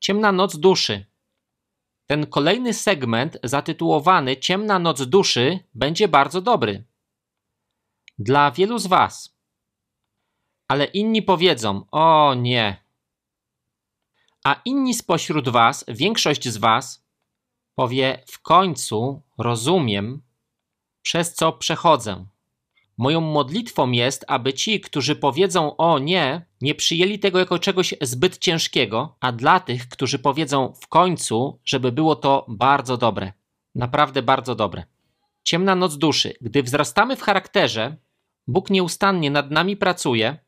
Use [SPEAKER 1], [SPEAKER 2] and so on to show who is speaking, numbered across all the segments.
[SPEAKER 1] Ciemna noc duszy. Ten kolejny segment, zatytułowany Ciemna noc duszy, będzie bardzo dobry. Dla wielu z Was. Ale inni powiedzą: O nie. A inni spośród Was, większość z Was, powie: W końcu rozumiem, przez co przechodzę. Moją modlitwą jest, aby ci, którzy powiedzą o nie, nie przyjęli tego jako czegoś zbyt ciężkiego, a dla tych, którzy powiedzą w końcu, żeby było to bardzo dobre. Naprawdę bardzo dobre. Ciemna noc duszy. Gdy wzrastamy w charakterze, Bóg nieustannie nad nami pracuje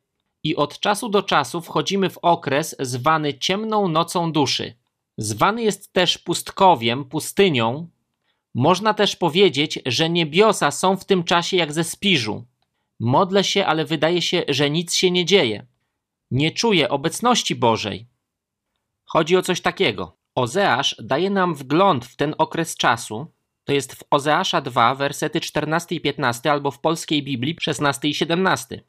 [SPEAKER 1] i od czasu do czasu wchodzimy w okres zwany ciemną nocą duszy. Zwany jest też pustkowiem, pustynią, można też powiedzieć, że niebiosa są w tym czasie jak ze spiżu. Modlę się, ale wydaje się, że nic się nie dzieje. Nie czuję obecności Bożej. Chodzi o coś takiego. Ozeasz daje nam wgląd w ten okres czasu. To jest w Ozeasza 2, wersety 14 i 15, albo w polskiej Biblii 16 i 17.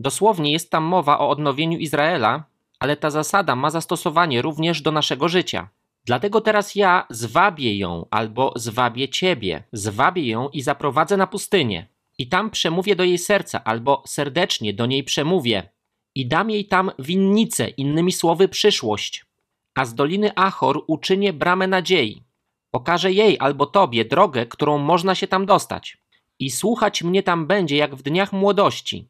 [SPEAKER 1] Dosłownie jest tam mowa o odnowieniu Izraela, ale ta zasada ma zastosowanie również do naszego życia. Dlatego teraz ja zwabię ją albo zwabię ciebie, zwabię ją i zaprowadzę na pustynię. I tam przemówię do jej serca albo serdecznie do niej przemówię. I dam jej tam winnicę, innymi słowy przyszłość. A z doliny Achor uczynię bramę nadziei. Pokażę jej albo tobie drogę, którą można się tam dostać. I słuchać mnie tam będzie jak w dniach młodości.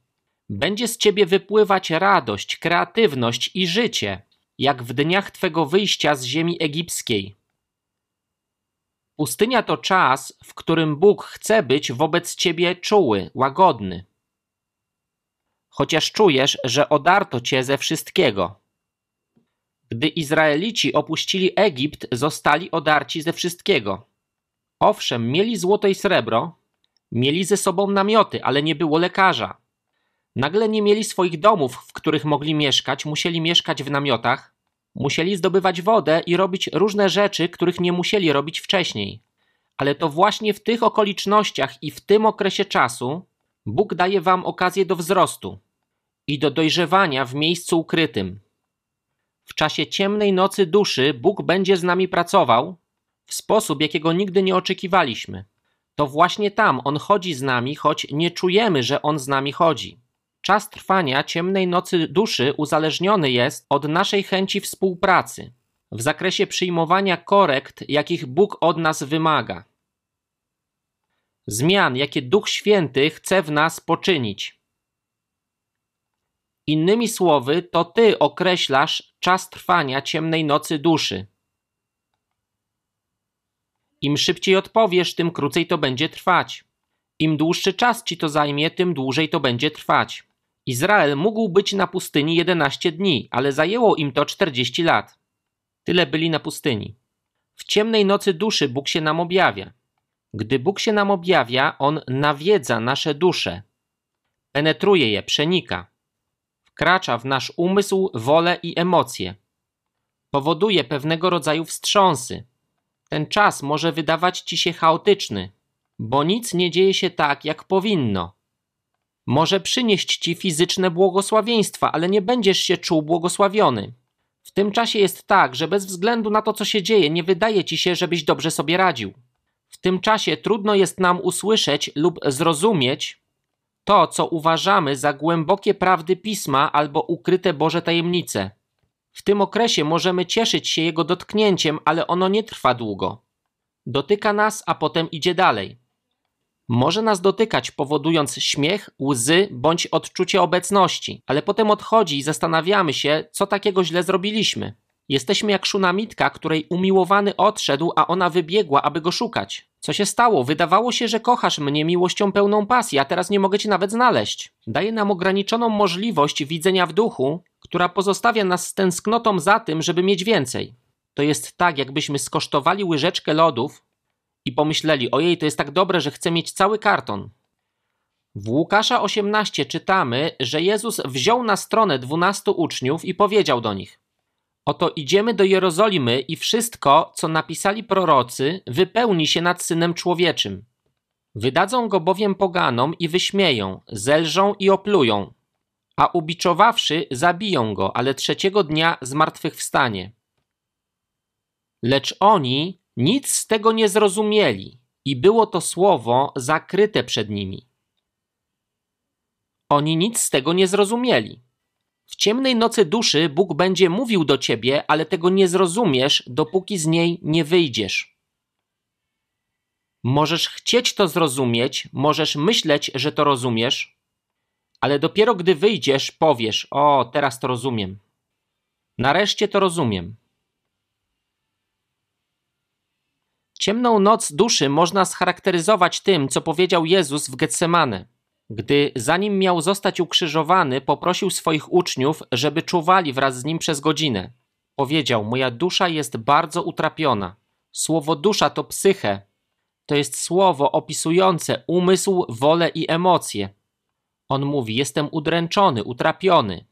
[SPEAKER 1] Będzie z ciebie wypływać radość, kreatywność i życie, jak w dniach Twego wyjścia z ziemi egipskiej. Pustynia to czas, w którym Bóg chce być wobec Ciebie czuły, łagodny. Chociaż czujesz, że odarto Cię ze wszystkiego. Gdy Izraelici opuścili Egipt, zostali odarci ze wszystkiego. Owszem, mieli złoto i srebro, mieli ze sobą namioty, ale nie było lekarza. Nagle nie mieli swoich domów, w których mogli mieszkać, musieli mieszkać w namiotach, musieli zdobywać wodę i robić różne rzeczy, których nie musieli robić wcześniej. Ale to właśnie w tych okolicznościach i w tym okresie czasu Bóg daje wam okazję do wzrostu i do dojrzewania w miejscu ukrytym. W czasie ciemnej nocy duszy Bóg będzie z nami pracował w sposób, jakiego nigdy nie oczekiwaliśmy. To właśnie tam On chodzi z nami, choć nie czujemy, że On z nami chodzi. Czas trwania ciemnej nocy duszy uzależniony jest od naszej chęci współpracy w zakresie przyjmowania korekt, jakich Bóg od nas wymaga. Zmian, jakie Duch Święty chce w nas poczynić. Innymi słowy, to Ty określasz czas trwania ciemnej nocy duszy. Im szybciej odpowiesz, tym krócej to będzie trwać. Im dłuższy czas ci to zajmie, tym dłużej to będzie trwać. Izrael mógł być na pustyni 11 dni, ale zajęło im to 40 lat. Tyle byli na pustyni. W ciemnej nocy duszy Bóg się nam objawia. Gdy Bóg się nam objawia, On nawiedza nasze dusze, penetruje je, przenika, wkracza w nasz umysł, wolę i emocje. Powoduje pewnego rodzaju wstrząsy. Ten czas może wydawać ci się chaotyczny, bo nic nie dzieje się tak, jak powinno może przynieść ci fizyczne błogosławieństwa, ale nie będziesz się czuł błogosławiony. W tym czasie jest tak, że bez względu na to, co się dzieje, nie wydaje ci się, żebyś dobrze sobie radził. W tym czasie trudno jest nam usłyszeć lub zrozumieć to, co uważamy za głębokie prawdy pisma albo ukryte Boże tajemnice. W tym okresie możemy cieszyć się jego dotknięciem, ale ono nie trwa długo. Dotyka nas, a potem idzie dalej może nas dotykać, powodując śmiech, łzy bądź odczucie obecności, ale potem odchodzi i zastanawiamy się, co takiego źle zrobiliśmy. Jesteśmy jak szunamitka, której umiłowany odszedł, a ona wybiegła, aby go szukać. Co się stało? Wydawało się, że kochasz mnie miłością pełną pasji, a teraz nie mogę cię nawet znaleźć. Daje nam ograniczoną możliwość widzenia w duchu, która pozostawia nas z tęsknotą za tym, żeby mieć więcej. To jest tak, jakbyśmy skosztowali łyżeczkę lodów, i pomyśleli: Ojej, to jest tak dobre, że chcę mieć cały karton. W Łukasza 18 czytamy, że Jezus wziął na stronę dwunastu uczniów i powiedział do nich: Oto idziemy do Jerozolimy i wszystko, co napisali prorocy, wypełni się nad synem człowieczym. Wydadzą go bowiem poganom i wyśmieją, zelżą i oplują, a ubiczowawszy, zabiją go, ale trzeciego dnia zmartwychwstanie. Lecz oni nic z tego nie zrozumieli i było to słowo zakryte przed nimi. Oni nic z tego nie zrozumieli. W ciemnej nocy duszy Bóg będzie mówił do ciebie, ale tego nie zrozumiesz, dopóki z niej nie wyjdziesz. Możesz chcieć to zrozumieć, możesz myśleć, że to rozumiesz, ale dopiero gdy wyjdziesz, powiesz: O, teraz to rozumiem. Nareszcie to rozumiem. Ciemną noc duszy można scharakteryzować tym, co powiedział Jezus w Getsemane. Gdy zanim miał zostać ukrzyżowany, poprosił swoich uczniów, żeby czuwali wraz z nim przez godzinę. Powiedział: Moja dusza jest bardzo utrapiona. Słowo dusza to psyche. To jest słowo opisujące umysł, wolę i emocje. On mówi: Jestem udręczony, utrapiony.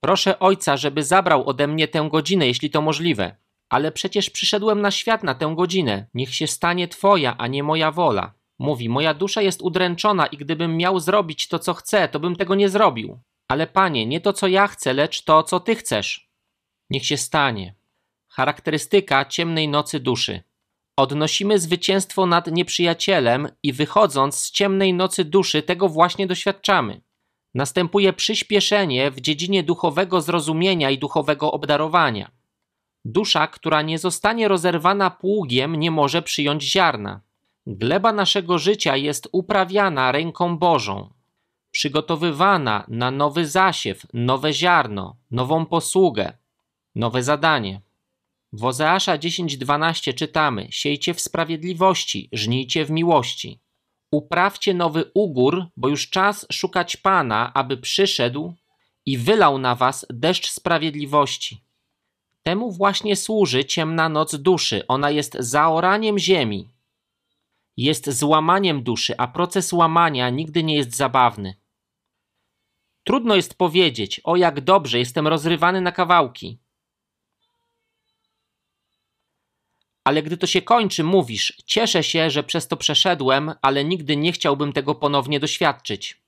[SPEAKER 1] Proszę ojca, żeby zabrał ode mnie tę godzinę, jeśli to możliwe. Ale przecież przyszedłem na świat na tę godzinę. Niech się stanie Twoja, a nie moja wola. Mówi: Moja dusza jest udręczona i gdybym miał zrobić to, co chcę, to bym tego nie zrobił. Ale panie, nie to, co ja chcę, lecz to, co ty chcesz. Niech się stanie. Charakterystyka ciemnej nocy duszy. Odnosimy zwycięstwo nad nieprzyjacielem i wychodząc z ciemnej nocy duszy, tego właśnie doświadczamy. Następuje przyspieszenie w dziedzinie duchowego zrozumienia i duchowego obdarowania. Dusza, która nie zostanie rozerwana pługiem, nie może przyjąć ziarna. Gleba naszego życia jest uprawiana ręką Bożą, przygotowywana na nowy zasiew, nowe ziarno, nową posługę, nowe zadanie. W Ozeasza 10:12 czytamy: Siejcie w sprawiedliwości, żnijcie w miłości. Uprawcie nowy ugór, bo już czas szukać Pana, aby przyszedł i wylał na was deszcz sprawiedliwości. Temu właśnie służy ciemna noc duszy. Ona jest zaoraniem ziemi. Jest złamaniem duszy, a proces łamania nigdy nie jest zabawny. Trudno jest powiedzieć, o jak dobrze jestem rozrywany na kawałki. ale gdy to się kończy, mówisz: Cieszę się, że przez to przeszedłem, ale nigdy nie chciałbym tego ponownie doświadczyć.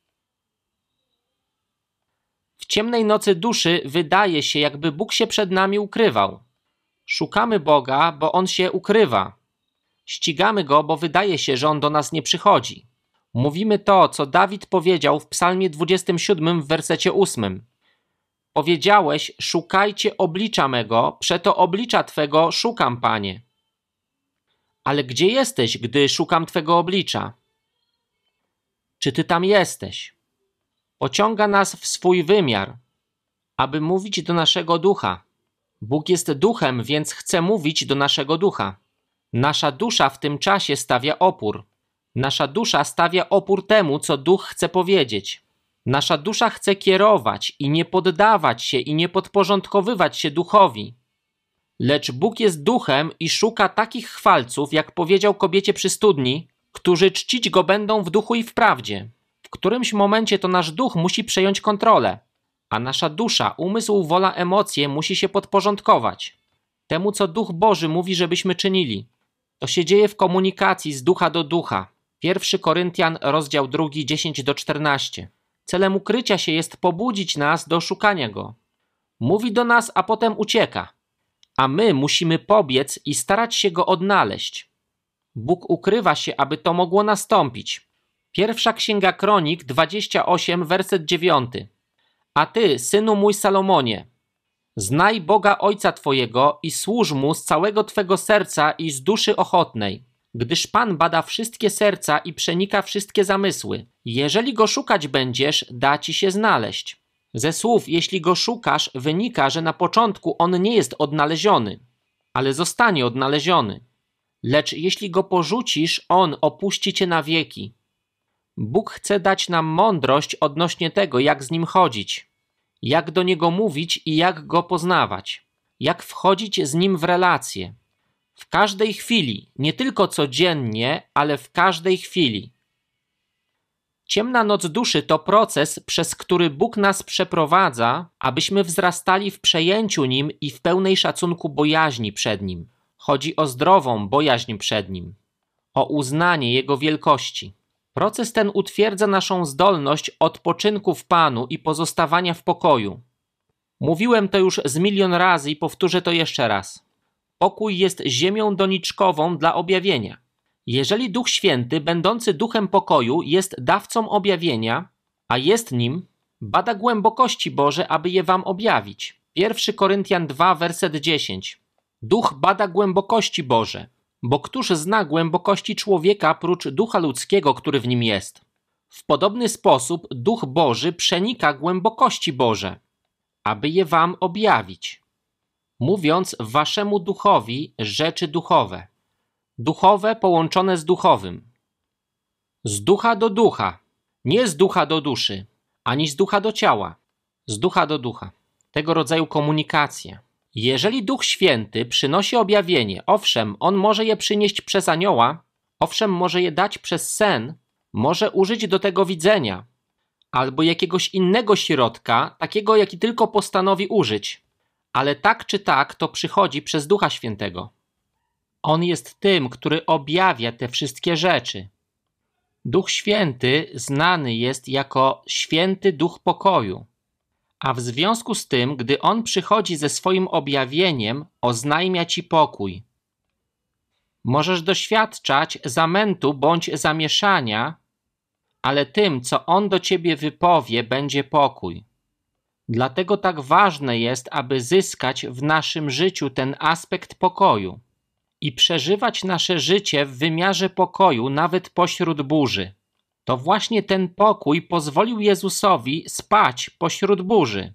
[SPEAKER 1] Ciemnej nocy duszy wydaje się, jakby Bóg się przed nami ukrywał. Szukamy Boga, bo On się ukrywa. Ścigamy Go, bo wydaje się, że On do nas nie przychodzi. Mówimy to, co Dawid powiedział w Psalmie 27 w wersecie 8. Powiedziałeś: Szukajcie oblicza mego, przeto oblicza Twego szukam, Panie. Ale gdzie jesteś, gdy szukam Twego oblicza? Czy Ty tam jesteś? Pociąga nas w swój wymiar, aby mówić do naszego ducha. Bóg jest duchem, więc chce mówić do naszego ducha. Nasza dusza w tym czasie stawia opór. Nasza dusza stawia opór temu, co duch chce powiedzieć. Nasza dusza chce kierować i nie poddawać się i nie podporządkowywać się duchowi. Lecz Bóg jest duchem i szuka takich chwalców, jak powiedział kobiecie przy studni, którzy czcić go będą w duchu i w prawdzie. W którymś momencie to nasz duch musi przejąć kontrolę, a nasza dusza, umysł, wola, emocje musi się podporządkować temu, co Duch Boży mówi, żebyśmy czynili. To się dzieje w komunikacji z ducha do ducha. 1 Koryntian, rozdział 2, 10 do 14. Celem ukrycia się jest pobudzić nas do szukania go. Mówi do nas, a potem ucieka a my musimy pobiec i starać się go odnaleźć. Bóg ukrywa się, aby to mogło nastąpić. Pierwsza księga Kronik 28, werset 9. A ty, synu mój Salomonie, znaj Boga Ojca Twojego i służ mu z całego Twego serca i z duszy ochotnej, gdyż Pan bada wszystkie serca i przenika wszystkie zamysły. Jeżeli go szukać będziesz, da ci się znaleźć. Ze słów, jeśli go szukasz, wynika, że na początku on nie jest odnaleziony, ale zostanie odnaleziony. Lecz jeśli go porzucisz, on opuści cię na wieki. Bóg chce dać nam mądrość odnośnie tego, jak z nim chodzić, jak do niego mówić i jak go poznawać, jak wchodzić z nim w relacje. W każdej chwili, nie tylko codziennie, ale w każdej chwili. Ciemna noc duszy to proces, przez który Bóg nas przeprowadza, abyśmy wzrastali w przejęciu Nim i w pełnej szacunku bojaźni przed Nim. Chodzi o zdrową bojaźń przed Nim, o uznanie Jego wielkości. Proces ten utwierdza naszą zdolność odpoczynku w Panu i pozostawania w pokoju. Mówiłem to już z milion razy i powtórzę to jeszcze raz. pokój jest ziemią doniczkową dla objawienia. Jeżeli Duch Święty, będący duchem pokoju, jest dawcą objawienia, a jest nim, bada głębokości Boże, aby je wam objawić. 1 Koryntian 2, werset 10. Duch bada głębokości Boże, bo któż zna głębokości człowieka prócz ducha ludzkiego, który w nim jest? W podobny sposób Duch Boży przenika głębokości Boże, aby je wam objawić, mówiąc waszemu duchowi rzeczy duchowe. Duchowe połączone z duchowym. Z ducha do ducha, nie z ducha do duszy, ani z ducha do ciała, z ducha do ducha. Tego rodzaju komunikacje. Jeżeli Duch Święty przynosi objawienie, owszem, on może je przynieść przez anioła, owszem, może je dać przez sen, może użyć do tego widzenia, albo jakiegoś innego środka, takiego, jaki tylko postanowi użyć, ale tak czy tak to przychodzi przez Ducha Świętego. On jest tym, który objawia te wszystkie rzeczy. Duch Święty znany jest jako święty duch pokoju, a w związku z tym, gdy on przychodzi ze swoim objawieniem, oznajmia ci pokój. Możesz doświadczać zamętu bądź zamieszania, ale tym, co on do ciebie wypowie, będzie pokój. Dlatego tak ważne jest, aby zyskać w naszym życiu ten aspekt pokoju i przeżywać nasze życie w wymiarze pokoju nawet pośród burzy. To właśnie ten pokój pozwolił Jezusowi spać pośród burzy.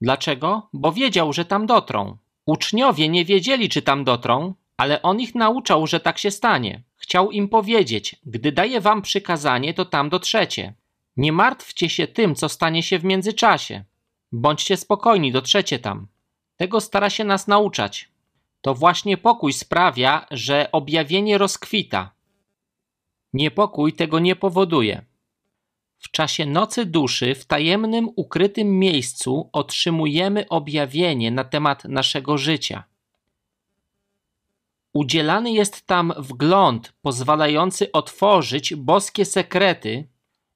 [SPEAKER 1] Dlaczego? Bo wiedział, że tam dotrą. Uczniowie nie wiedzieli, czy tam dotrą, ale on ich nauczał, że tak się stanie. Chciał im powiedzieć: Gdy daję wam przykazanie, to tam dotrzecie. Nie martwcie się tym, co stanie się w międzyczasie. Bądźcie spokojni, dotrzecie tam. Tego stara się nas nauczać. To właśnie pokój sprawia, że objawienie rozkwita. Niepokój tego nie powoduje. W czasie nocy duszy, w tajemnym, ukrytym miejscu otrzymujemy objawienie na temat naszego życia. Udzielany jest tam wgląd pozwalający otworzyć boskie sekrety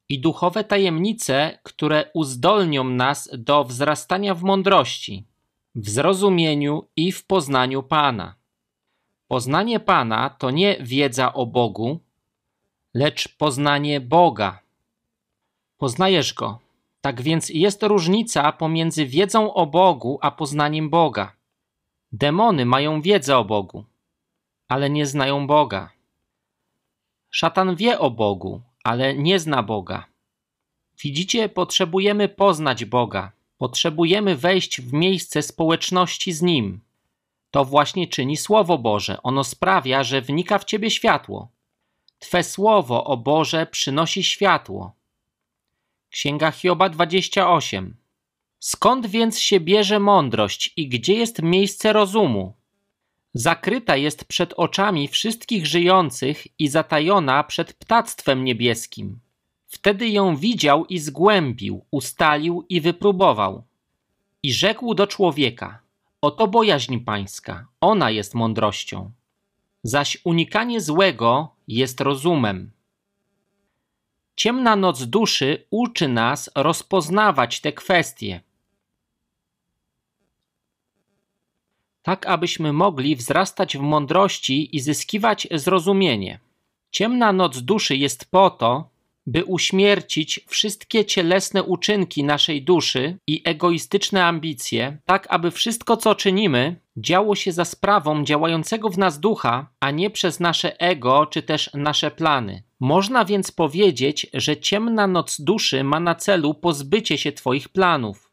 [SPEAKER 1] i duchowe tajemnice, które uzdolnią nas do wzrastania w mądrości w zrozumieniu i w poznaniu Pana. Poznanie Pana to nie wiedza o Bogu, lecz poznanie Boga. Poznajesz Go. Tak więc jest różnica pomiędzy wiedzą o Bogu a poznaniem Boga. Demony mają wiedzę o Bogu, ale nie znają Boga. Szatan wie o Bogu, ale nie zna Boga. Widzicie, potrzebujemy poznać Boga. Potrzebujemy wejść w miejsce społeczności z Nim. To właśnie czyni Słowo Boże. Ono sprawia, że wnika w Ciebie światło. Twe Słowo, o Boże, przynosi światło. Księga Hioba 28. Skąd więc się bierze mądrość i gdzie jest miejsce rozumu? Zakryta jest przed oczami wszystkich żyjących i zatajona przed ptactwem niebieskim. Wtedy ją widział i zgłębił, ustalił i wypróbował. I rzekł do człowieka: Oto bojaźń pańska, ona jest mądrością. Zaś unikanie złego jest rozumem. Ciemna noc duszy uczy nas rozpoznawać te kwestie. Tak, abyśmy mogli wzrastać w mądrości i zyskiwać zrozumienie. Ciemna noc duszy jest po to, by uśmiercić wszystkie cielesne uczynki naszej duszy i egoistyczne ambicje, tak aby wszystko, co czynimy, działo się za sprawą działającego w nas ducha, a nie przez nasze ego czy też nasze plany. Można więc powiedzieć, że ciemna noc duszy ma na celu pozbycie się Twoich planów.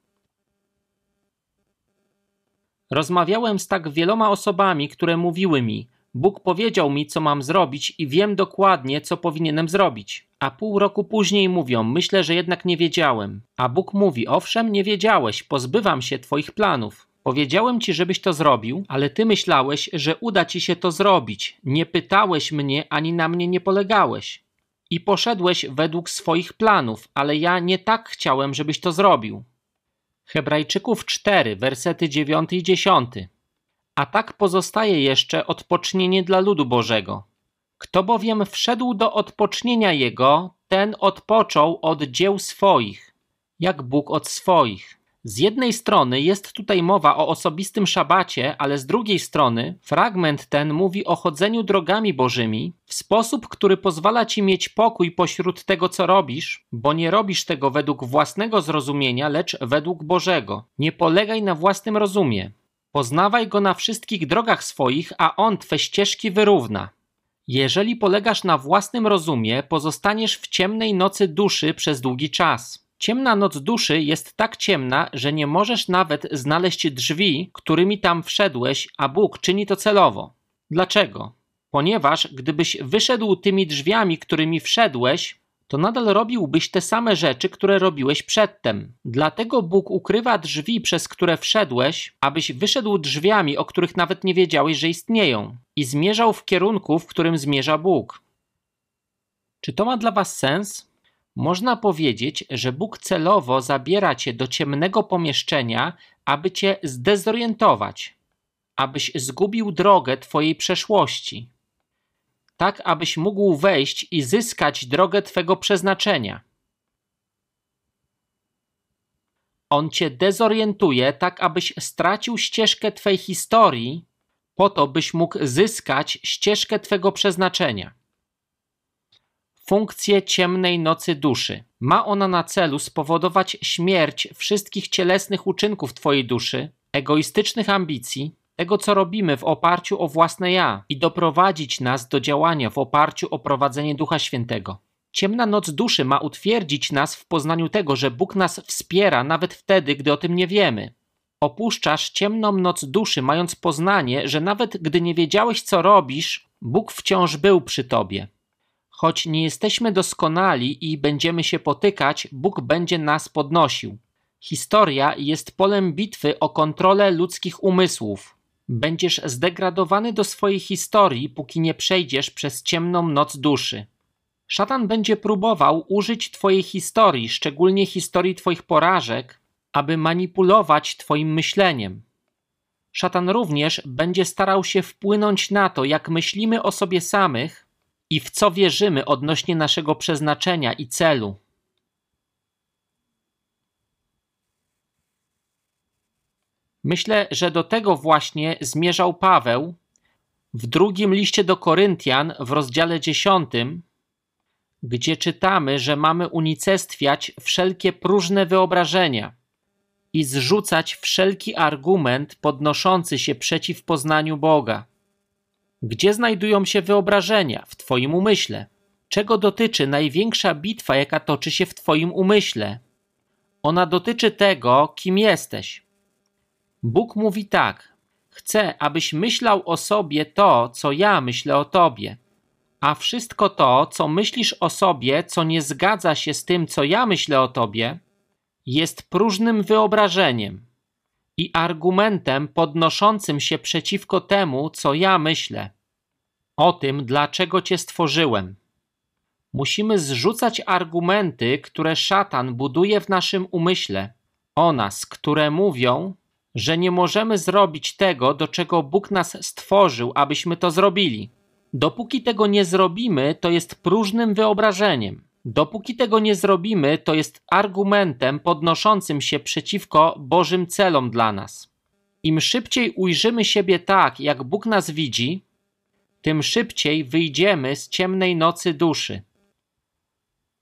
[SPEAKER 1] Rozmawiałem z tak wieloma osobami, które mówiły mi: Bóg powiedział mi, co mam zrobić, i wiem dokładnie, co powinienem zrobić. A pół roku później mówią: Myślę, że jednak nie wiedziałem. A Bóg mówi: Owszem, nie wiedziałeś, pozbywam się Twoich planów. Powiedziałem ci, żebyś to zrobił, ale ty myślałeś, że uda ci się to zrobić. Nie pytałeś mnie ani na mnie nie polegałeś. I poszedłeś według swoich planów, ale ja nie tak chciałem, żebyś to zrobił. Hebrajczyków 4, wersety 9 i 10. A tak pozostaje jeszcze odpocznienie dla ludu Bożego. Kto bowiem wszedł do odpocznienia Jego, ten odpoczął od dzieł swoich, jak Bóg od swoich. Z jednej strony jest tutaj mowa o osobistym szabacie, ale z drugiej strony fragment ten mówi o chodzeniu drogami bożymi w sposób, który pozwala ci mieć pokój pośród tego, co robisz, bo nie robisz tego według własnego zrozumienia, lecz według Bożego. Nie polegaj na własnym rozumie. Poznawaj go na wszystkich drogach swoich, a on twe ścieżki wyrówna. Jeżeli polegasz na własnym rozumie, pozostaniesz w ciemnej nocy duszy przez długi czas. Ciemna noc duszy jest tak ciemna, że nie możesz nawet znaleźć drzwi, którymi tam wszedłeś, a Bóg czyni to celowo. Dlaczego? Ponieważ gdybyś wyszedł tymi drzwiami, którymi wszedłeś, to nadal robiłbyś te same rzeczy, które robiłeś przedtem. Dlatego Bóg ukrywa drzwi, przez które wszedłeś, abyś wyszedł drzwiami, o których nawet nie wiedziałeś, że istnieją, i zmierzał w kierunku, w którym zmierza Bóg. Czy to ma dla Was sens? Można powiedzieć, że Bóg celowo zabiera cię do ciemnego pomieszczenia, aby cię zdezorientować, abyś zgubił drogę twojej przeszłości, tak abyś mógł wejść i zyskać drogę twego przeznaczenia. On cię dezorientuje, tak abyś stracił ścieżkę twej historii, po to byś mógł zyskać ścieżkę twego przeznaczenia funkcję ciemnej nocy duszy. Ma ona na celu spowodować śmierć wszystkich cielesnych uczynków Twojej duszy, egoistycznych ambicji, tego co robimy w oparciu o własne ja i doprowadzić nas do działania w oparciu o prowadzenie Ducha Świętego. Ciemna noc duszy ma utwierdzić nas w poznaniu tego, że Bóg nas wspiera nawet wtedy, gdy o tym nie wiemy. Opuszczasz ciemną noc duszy, mając poznanie, że nawet gdy nie wiedziałeś, co robisz, Bóg wciąż był przy tobie. Choć nie jesteśmy doskonali i będziemy się potykać, Bóg będzie nas podnosił. Historia jest polem bitwy o kontrolę ludzkich umysłów. Będziesz zdegradowany do swojej historii, póki nie przejdziesz przez ciemną noc duszy. Szatan będzie próbował użyć Twojej historii, szczególnie historii Twoich porażek, aby manipulować Twoim myśleniem. Szatan również będzie starał się wpłynąć na to, jak myślimy o sobie samych i w co wierzymy odnośnie naszego przeznaczenia i celu. Myślę, że do tego właśnie zmierzał Paweł w drugim liście do Koryntian w rozdziale 10, gdzie czytamy, że mamy unicestwiać wszelkie próżne wyobrażenia i zrzucać wszelki argument podnoszący się przeciw poznaniu Boga. Gdzie znajdują się wyobrażenia w Twoim umyśle? Czego dotyczy największa bitwa, jaka toczy się w Twoim umyśle? Ona dotyczy tego, kim jesteś. Bóg mówi tak: Chcę, abyś myślał o sobie to, co ja myślę o Tobie. A wszystko to, co myślisz o sobie, co nie zgadza się z tym, co ja myślę o Tobie, jest próżnym wyobrażeniem i argumentem podnoszącym się przeciwko temu, co ja myślę. O tym, dlaczego Cię stworzyłem. Musimy zrzucać argumenty, które szatan buduje w naszym umyśle, o nas, które mówią, że nie możemy zrobić tego, do czego Bóg nas stworzył, abyśmy to zrobili. Dopóki tego nie zrobimy, to jest próżnym wyobrażeniem. Dopóki tego nie zrobimy, to jest argumentem podnoszącym się przeciwko Bożym celom dla nas. Im szybciej ujrzymy siebie tak, jak Bóg nas widzi, tym szybciej wyjdziemy z ciemnej nocy duszy.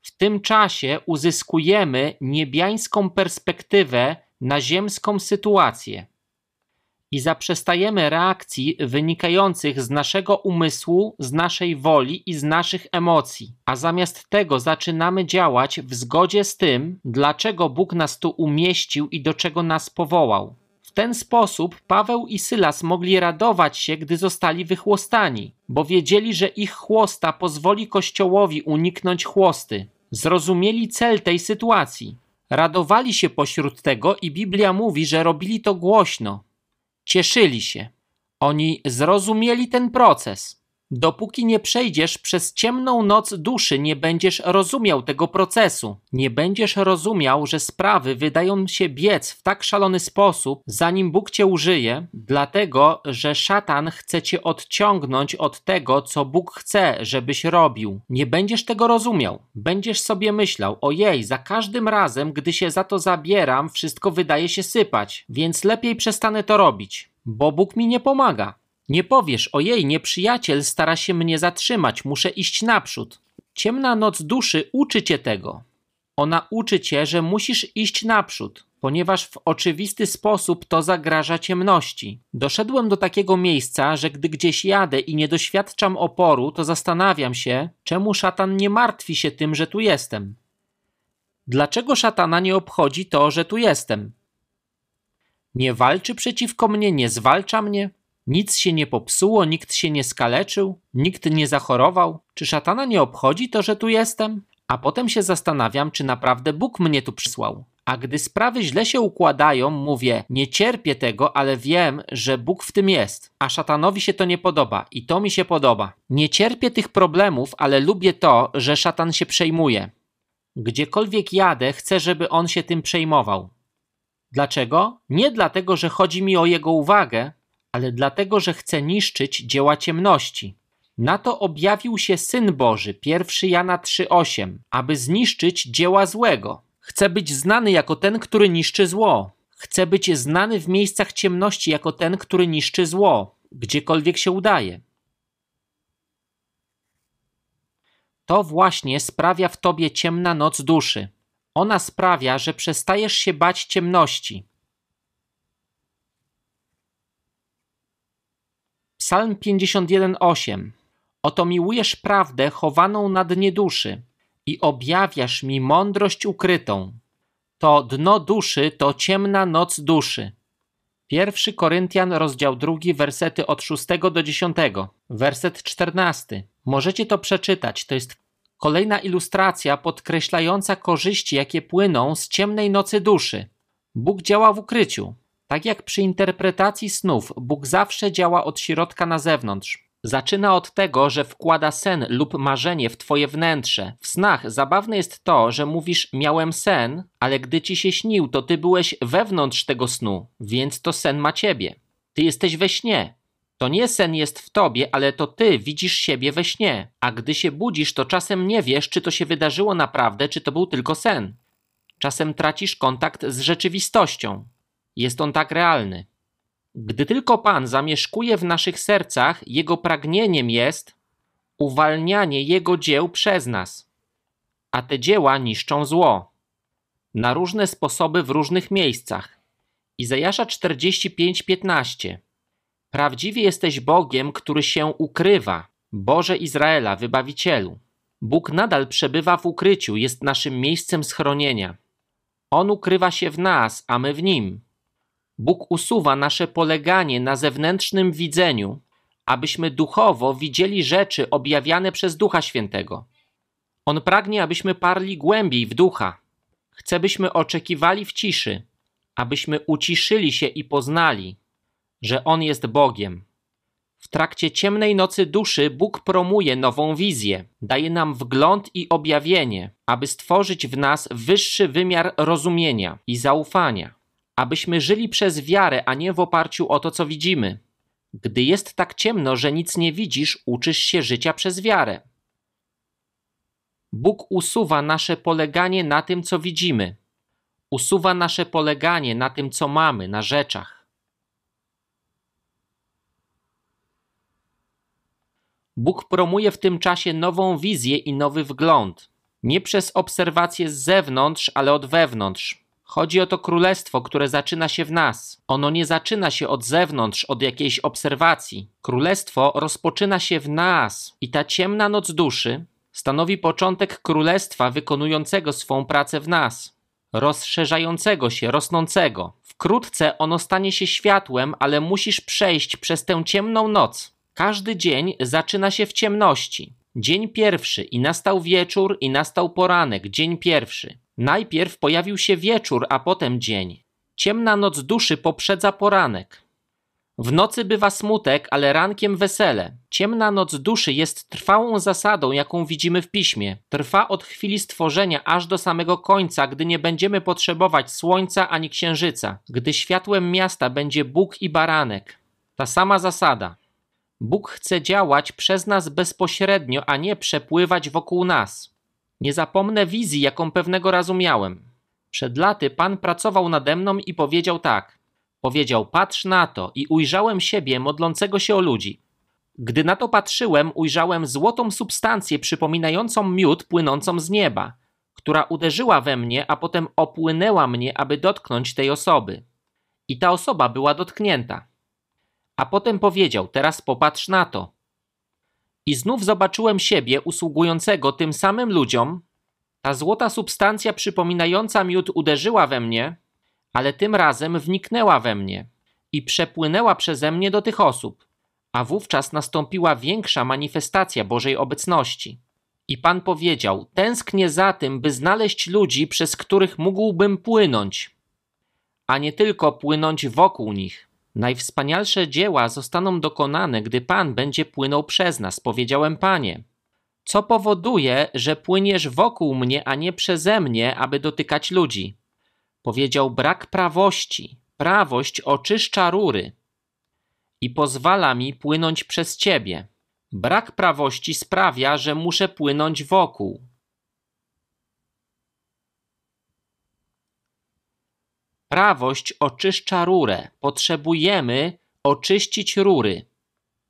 [SPEAKER 1] W tym czasie uzyskujemy niebiańską perspektywę na ziemską sytuację i zaprzestajemy reakcji wynikających z naszego umysłu, z naszej woli i z naszych emocji, a zamiast tego zaczynamy działać w zgodzie z tym, dlaczego Bóg nas tu umieścił i do czego nas powołał. W ten sposób Paweł i Sylas mogli radować się, gdy zostali wychłostani, bo wiedzieli, że ich chłosta pozwoli Kościołowi uniknąć chłosty. Zrozumieli cel tej sytuacji. Radowali się pośród tego i Biblia mówi, że robili to głośno, cieszyli się. Oni zrozumieli ten proces. Dopóki nie przejdziesz przez ciemną noc duszy, nie będziesz rozumiał tego procesu. Nie będziesz rozumiał, że sprawy wydają się biec w tak szalony sposób, zanim Bóg cię użyje, dlatego że szatan chce cię odciągnąć od tego, co Bóg chce, żebyś robił. Nie będziesz tego rozumiał. Będziesz sobie myślał: ojej, za każdym razem, gdy się za to zabieram, wszystko wydaje się sypać, więc lepiej przestanę to robić, bo Bóg mi nie pomaga. Nie powiesz, ojej, nieprzyjaciel stara się mnie zatrzymać, muszę iść naprzód. Ciemna noc duszy uczy cię tego. Ona uczy cię, że musisz iść naprzód, ponieważ w oczywisty sposób to zagraża ciemności. Doszedłem do takiego miejsca, że gdy gdzieś jadę i nie doświadczam oporu, to zastanawiam się, czemu szatan nie martwi się tym, że tu jestem. Dlaczego szatana nie obchodzi to, że tu jestem? Nie walczy przeciwko mnie, nie zwalcza mnie? Nic się nie popsuło, nikt się nie skaleczył, nikt nie zachorował. Czy szatana nie obchodzi to, że tu jestem? A potem się zastanawiam, czy naprawdę Bóg mnie tu przysłał. A gdy sprawy źle się układają, mówię: Nie cierpię tego, ale wiem, że Bóg w tym jest. A szatanowi się to nie podoba i to mi się podoba. Nie cierpię tych problemów, ale lubię to, że szatan się przejmuje. Gdziekolwiek jadę, chcę, żeby on się tym przejmował. Dlaczego? Nie dlatego, że chodzi mi o jego uwagę, ale dlatego, że chce niszczyć dzieła ciemności. Na to objawił się Syn Boży, 1 Jana 3,8, aby zniszczyć dzieła złego. Chce być znany jako ten, który niszczy zło. Chce być znany w miejscach ciemności jako ten, który niszczy zło, gdziekolwiek się udaje. To właśnie sprawia w tobie ciemna noc duszy. Ona sprawia, że przestajesz się bać ciemności. Psalm 51:8 Oto miłujesz prawdę chowaną na dnie duszy i objawiasz mi mądrość ukrytą. To dno duszy to ciemna noc duszy. 1 Koryntian, rozdział 2, wersety od 6 do 10. Werset 14. Możecie to przeczytać. To jest kolejna ilustracja podkreślająca korzyści, jakie płyną z ciemnej nocy duszy. Bóg działa w ukryciu. Tak jak przy interpretacji snów, Bóg zawsze działa od środka na zewnątrz. Zaczyna od tego, że wkłada sen lub marzenie w twoje wnętrze. W snach zabawne jest to, że mówisz miałem sen, ale gdy ci się śnił, to ty byłeś wewnątrz tego snu, więc to sen ma ciebie. Ty jesteś we śnie. To nie sen jest w tobie, ale to ty widzisz siebie we śnie. A gdy się budzisz, to czasem nie wiesz, czy to się wydarzyło naprawdę, czy to był tylko sen. Czasem tracisz kontakt z rzeczywistością. Jest on tak realny. Gdy tylko Pan zamieszkuje w naszych sercach, Jego pragnieniem jest uwalnianie Jego dzieł przez nas. A te dzieła niszczą zło. Na różne sposoby w różnych miejscach. Izajasza 45:15. Prawdziwie jesteś Bogiem, który się ukrywa, Boże Izraela, wybawicielu. Bóg nadal przebywa w ukryciu, jest naszym miejscem schronienia. On ukrywa się w nas, a my w nim. Bóg usuwa nasze poleganie na zewnętrznym widzeniu, abyśmy duchowo widzieli rzeczy objawiane przez Ducha Świętego. On pragnie, abyśmy parli głębiej w ducha. Chce, byśmy oczekiwali w ciszy, abyśmy uciszyli się i poznali, że On jest Bogiem. W trakcie ciemnej nocy duszy Bóg promuje nową wizję, daje nam wgląd i objawienie, aby stworzyć w nas wyższy wymiar rozumienia i zaufania abyśmy żyli przez wiarę, a nie w oparciu o to, co widzimy. Gdy jest tak ciemno, że nic nie widzisz, uczysz się życia przez wiarę. Bóg usuwa nasze poleganie na tym, co widzimy. Usuwa nasze poleganie na tym, co mamy, na rzeczach. Bóg promuje w tym czasie nową wizję i nowy wgląd. Nie przez obserwację z zewnątrz, ale od wewnątrz. Chodzi o to królestwo, które zaczyna się w nas. Ono nie zaczyna się od zewnątrz, od jakiejś obserwacji. Królestwo rozpoczyna się w nas i ta ciemna noc duszy stanowi początek królestwa wykonującego swą pracę w nas, rozszerzającego się, rosnącego. Wkrótce ono stanie się światłem, ale musisz przejść przez tę ciemną noc. Każdy dzień zaczyna się w ciemności. Dzień pierwszy i nastał wieczór i nastał poranek, dzień pierwszy. Najpierw pojawił się wieczór, a potem dzień. Ciemna noc duszy poprzedza poranek. W nocy bywa smutek, ale rankiem wesele. Ciemna noc duszy jest trwałą zasadą, jaką widzimy w piśmie. Trwa od chwili stworzenia aż do samego końca, gdy nie będziemy potrzebować słońca ani księżyca, gdy światłem miasta będzie Bóg i baranek. Ta sama zasada. Bóg chce działać przez nas bezpośrednio, a nie przepływać wokół nas. Nie zapomnę wizji, jaką pewnego razu miałem. Przed laty Pan pracował nade mną i powiedział tak. Powiedział: Patrz na to, i ujrzałem siebie modlącego się o ludzi. Gdy na to patrzyłem, ujrzałem złotą substancję przypominającą miód płynącą z nieba, która uderzyła we mnie, a potem opłynęła mnie, aby dotknąć tej osoby. I ta osoba była dotknięta. A potem powiedział: Teraz popatrz na to. I znów zobaczyłem siebie usługującego tym samym ludziom. Ta złota substancja przypominająca miód uderzyła we mnie, ale tym razem wniknęła we mnie i przepłynęła przeze mnie do tych osób, a wówczas nastąpiła większa manifestacja Bożej obecności. I Pan powiedział: Tęsknię za tym, by znaleźć ludzi, przez których mógłbym płynąć, a nie tylko płynąć wokół nich. Najwspanialsze dzieła zostaną dokonane, gdy Pan będzie płynął przez nas, powiedziałem Panie. Co powoduje, że płyniesz wokół mnie, a nie przeze mnie, aby dotykać ludzi? Powiedział brak prawości. Prawość oczyszcza rury i pozwala mi płynąć przez ciebie. Brak prawości sprawia, że muszę płynąć wokół. Prawość oczyszcza rurę. Potrzebujemy oczyścić rury.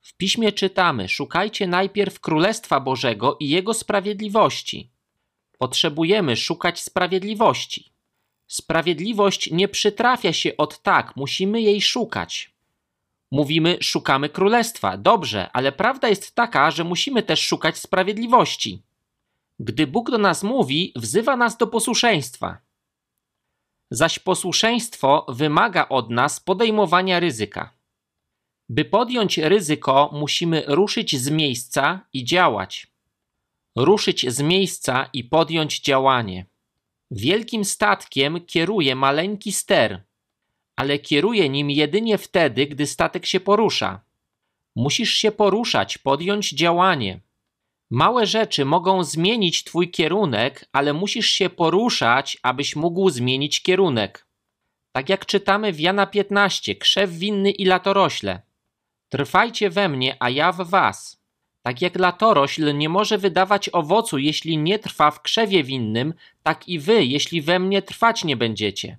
[SPEAKER 1] W piśmie czytamy: Szukajcie najpierw Królestwa Bożego i Jego sprawiedliwości. Potrzebujemy szukać sprawiedliwości. Sprawiedliwość nie przytrafia się od tak, musimy jej szukać. Mówimy, szukamy królestwa. Dobrze, ale prawda jest taka, że musimy też szukać sprawiedliwości. Gdy Bóg do nas mówi, wzywa nas do posłuszeństwa. Zaś posłuszeństwo wymaga od nas podejmowania ryzyka. By podjąć ryzyko, musimy ruszyć z miejsca i działać. Ruszyć z miejsca i podjąć działanie. Wielkim statkiem kieruje maleńki ster, ale kieruje nim jedynie wtedy, gdy statek się porusza. Musisz się poruszać, podjąć działanie. Małe rzeczy mogą zmienić twój kierunek, ale musisz się poruszać, abyś mógł zmienić kierunek. Tak jak czytamy w Jana 15, krzew winny i latorośle. Trwajcie we mnie, a ja w was. Tak jak latorośl nie może wydawać owocu, jeśli nie trwa w krzewie winnym, tak i wy, jeśli we mnie trwać nie będziecie.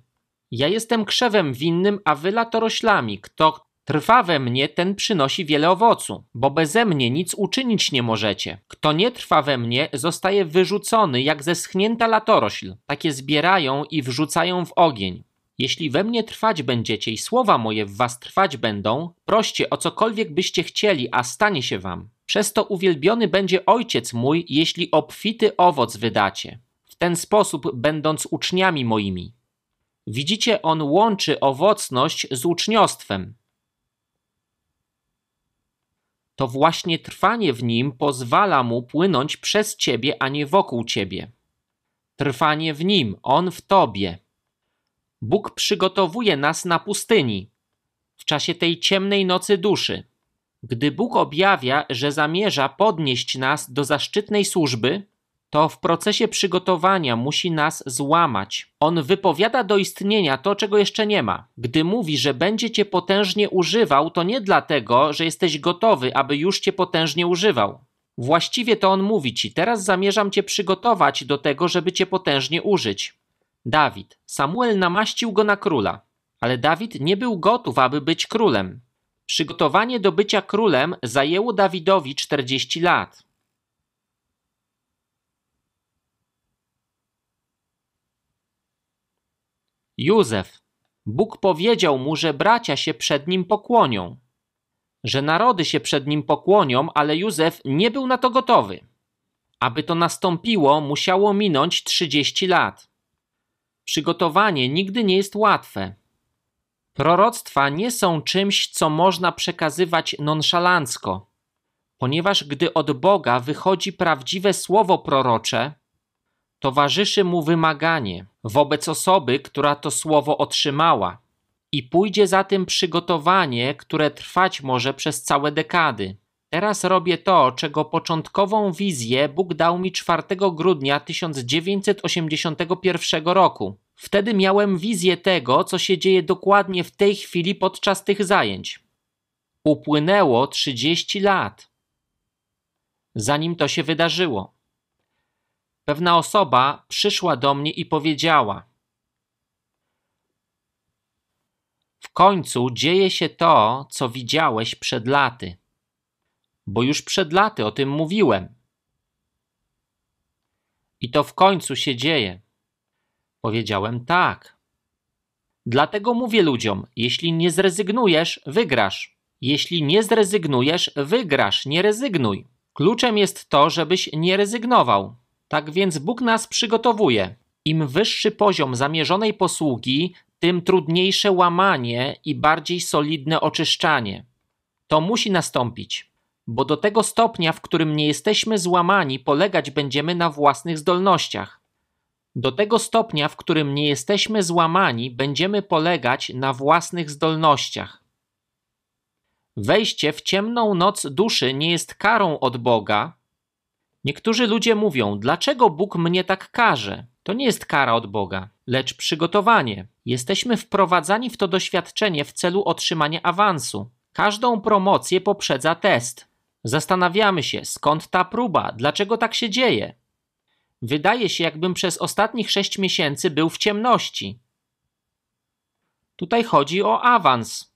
[SPEAKER 1] Ja jestem krzewem winnym, a wy latoroślami. Kto trwa we mnie, ten przynosi wiele owocu, bo beze mnie nic uczynić nie możecie. Kto nie trwa we mnie, zostaje wyrzucony jak zeschnięta latorośl. Takie zbierają i wrzucają w ogień. Jeśli we mnie trwać będziecie i słowa moje w was trwać będą, proście o cokolwiek byście chcieli, a stanie się wam. Przez to uwielbiony będzie Ojciec mój, jeśli obfity owoc wydacie. W ten sposób będąc uczniami moimi. Widzicie, on łączy owocność z uczniostwem. To właśnie trwanie w nim pozwala mu płynąć przez ciebie, a nie wokół ciebie. Trwanie w nim, on w tobie. Bóg przygotowuje nas na pustyni, w czasie tej ciemnej nocy duszy. Gdy Bóg objawia, że zamierza podnieść nas do zaszczytnej służby, to w procesie przygotowania musi nas złamać. On wypowiada do istnienia to, czego jeszcze nie ma. Gdy mówi, że będzie cię potężnie używał, to nie dlatego, że jesteś gotowy, aby już cię potężnie używał. Właściwie to on mówi ci: Teraz zamierzam cię przygotować do tego, żeby cię potężnie użyć. Dawid. Samuel namaścił go na króla, ale Dawid nie był gotów, aby być królem. Przygotowanie do bycia królem zajęło Dawidowi 40 lat. Józef. Bóg powiedział mu, że bracia się przed nim pokłonią, że narody się przed nim pokłonią, ale Józef nie był na to gotowy. Aby to nastąpiło, musiało minąć 30 lat. Przygotowanie nigdy nie jest łatwe. Proroctwa nie są czymś, co można przekazywać nonszalancko, ponieważ gdy od Boga wychodzi prawdziwe słowo prorocze, towarzyszy mu wymaganie wobec osoby, która to słowo otrzymała. i pójdzie za tym przygotowanie, które trwać może przez całe dekady. Teraz robię to, czego początkową wizję Bóg dał mi 4 grudnia 1981 roku. Wtedy miałem wizję tego, co się dzieje dokładnie w tej chwili podczas tych zajęć. Upłynęło 30 lat, zanim to się wydarzyło. Pewna osoba przyszła do mnie i powiedziała: W końcu dzieje się to, co widziałeś przed laty. Bo już przed laty o tym mówiłem. I to w końcu się dzieje. Powiedziałem tak. Dlatego mówię ludziom: jeśli nie zrezygnujesz, wygrasz. Jeśli nie zrezygnujesz, wygrasz, nie rezygnuj. Kluczem jest to, żebyś nie rezygnował. Tak więc Bóg nas przygotowuje. Im wyższy poziom zamierzonej posługi, tym trudniejsze łamanie i bardziej solidne oczyszczanie. To musi nastąpić, bo do tego stopnia, w którym nie jesteśmy złamani, polegać będziemy na własnych zdolnościach. Do tego stopnia, w którym nie jesteśmy złamani, będziemy polegać na własnych zdolnościach. Wejście w ciemną noc duszy nie jest karą od Boga. Niektórzy ludzie mówią: Dlaczego Bóg mnie tak karze? To nie jest kara od Boga, lecz przygotowanie. Jesteśmy wprowadzani w to doświadczenie w celu otrzymania awansu. Każdą promocję poprzedza test. Zastanawiamy się, skąd ta próba, dlaczego tak się dzieje. Wydaje się, jakbym przez ostatnich sześć miesięcy był w ciemności. Tutaj chodzi o awans.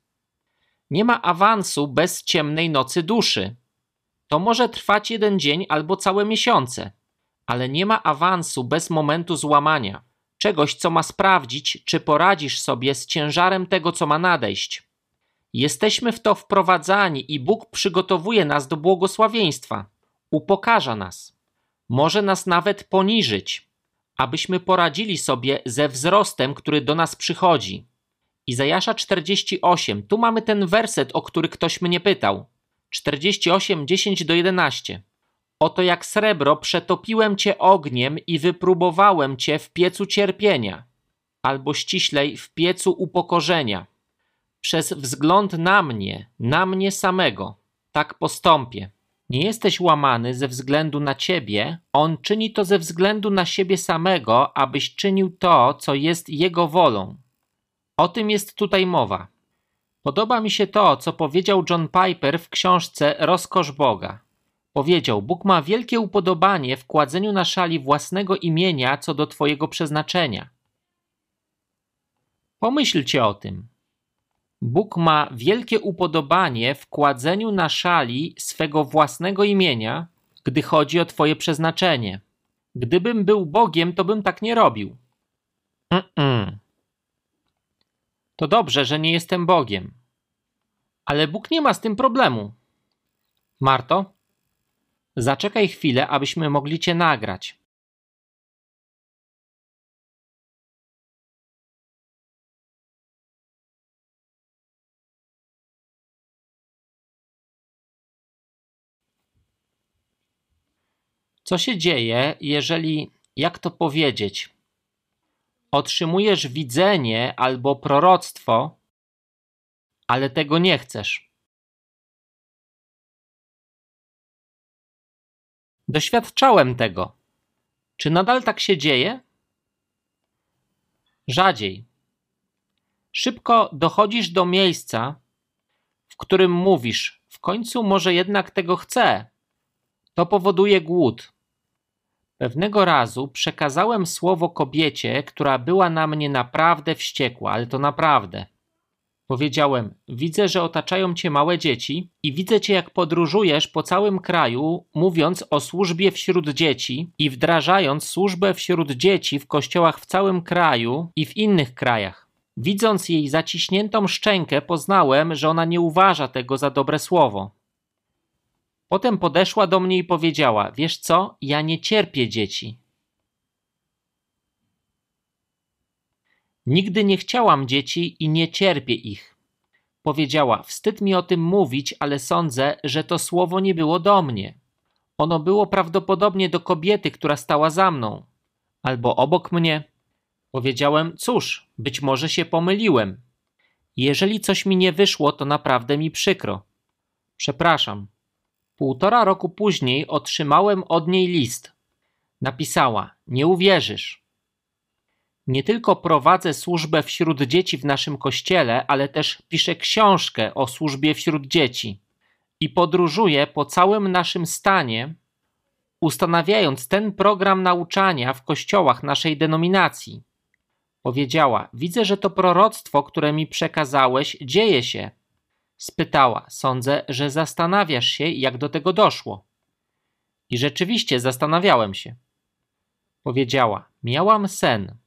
[SPEAKER 1] Nie ma awansu bez ciemnej nocy duszy. To może trwać jeden dzień albo całe miesiące, ale nie ma awansu bez momentu złamania, czegoś, co ma sprawdzić, czy poradzisz sobie z ciężarem tego, co ma nadejść. Jesteśmy w to wprowadzani i Bóg przygotowuje nas do błogosławieństwa, upokarza nas może nas nawet poniżyć, abyśmy poradzili sobie ze wzrostem, który do nas przychodzi. Izajasza 48, tu mamy ten werset, o który ktoś mnie pytał. 48, 10 do 11. Oto jak srebro przetopiłem cię ogniem i wypróbowałem cię w piecu cierpienia, albo ściślej w piecu upokorzenia. Przez wzgląd na mnie, na mnie samego, tak postąpię. Nie jesteś łamany ze względu na ciebie, on czyni to ze względu na siebie samego, abyś czynił to, co jest jego wolą. O tym jest tutaj mowa. Podoba mi się to, co powiedział John Piper w książce Rozkosz Boga. Powiedział: Bóg ma wielkie upodobanie w kładzeniu na szali własnego imienia co do Twojego przeznaczenia. Pomyślcie o tym. Bóg ma wielkie upodobanie w kładzeniu na szali swego własnego imienia, gdy chodzi o Twoje przeznaczenie. Gdybym był Bogiem, to bym tak nie robił. Mm-mm. To dobrze, że nie jestem Bogiem. Ale Bóg nie ma z tym problemu. Marto, zaczekaj chwilę, abyśmy mogli Cię nagrać. Co się dzieje, jeżeli, jak to powiedzieć, otrzymujesz widzenie albo proroctwo, ale tego nie chcesz? Doświadczałem tego. Czy nadal tak się dzieje? Rzadziej. Szybko dochodzisz do miejsca, w którym mówisz: W końcu może jednak tego chcę. To powoduje głód. Pewnego razu przekazałem słowo kobiecie, która była na mnie naprawdę wściekła, ale to naprawdę. Powiedziałem: Widzę, że otaczają cię małe dzieci i widzę cię, jak podróżujesz po całym kraju, mówiąc o służbie wśród dzieci i wdrażając służbę wśród dzieci w kościołach w całym kraju i w innych krajach. Widząc jej zaciśniętą szczękę, poznałem, że ona nie uważa tego za dobre słowo. Potem podeszła do mnie i powiedziała: Wiesz co, ja nie cierpię dzieci. Nigdy nie chciałam dzieci i nie cierpię ich. Powiedziała: Wstyd mi o tym mówić, ale sądzę, że to słowo nie było do mnie. Ono było prawdopodobnie do kobiety, która stała za mną, albo obok mnie. Powiedziałem: Cóż, być może się pomyliłem. Jeżeli coś mi nie wyszło, to naprawdę mi przykro. Przepraszam. Półtora roku później otrzymałem od niej list. Napisała: Nie uwierzysz. Nie tylko prowadzę służbę wśród dzieci w naszym kościele, ale też piszę książkę o służbie wśród dzieci i podróżuję po całym naszym stanie, ustanawiając ten program nauczania w kościołach naszej denominacji. Powiedziała: Widzę, że to proroctwo, które mi przekazałeś, dzieje się. Spytała: Sądzę, że zastanawiasz się, jak do tego doszło. I rzeczywiście zastanawiałem się. Powiedziała: Miałam sen.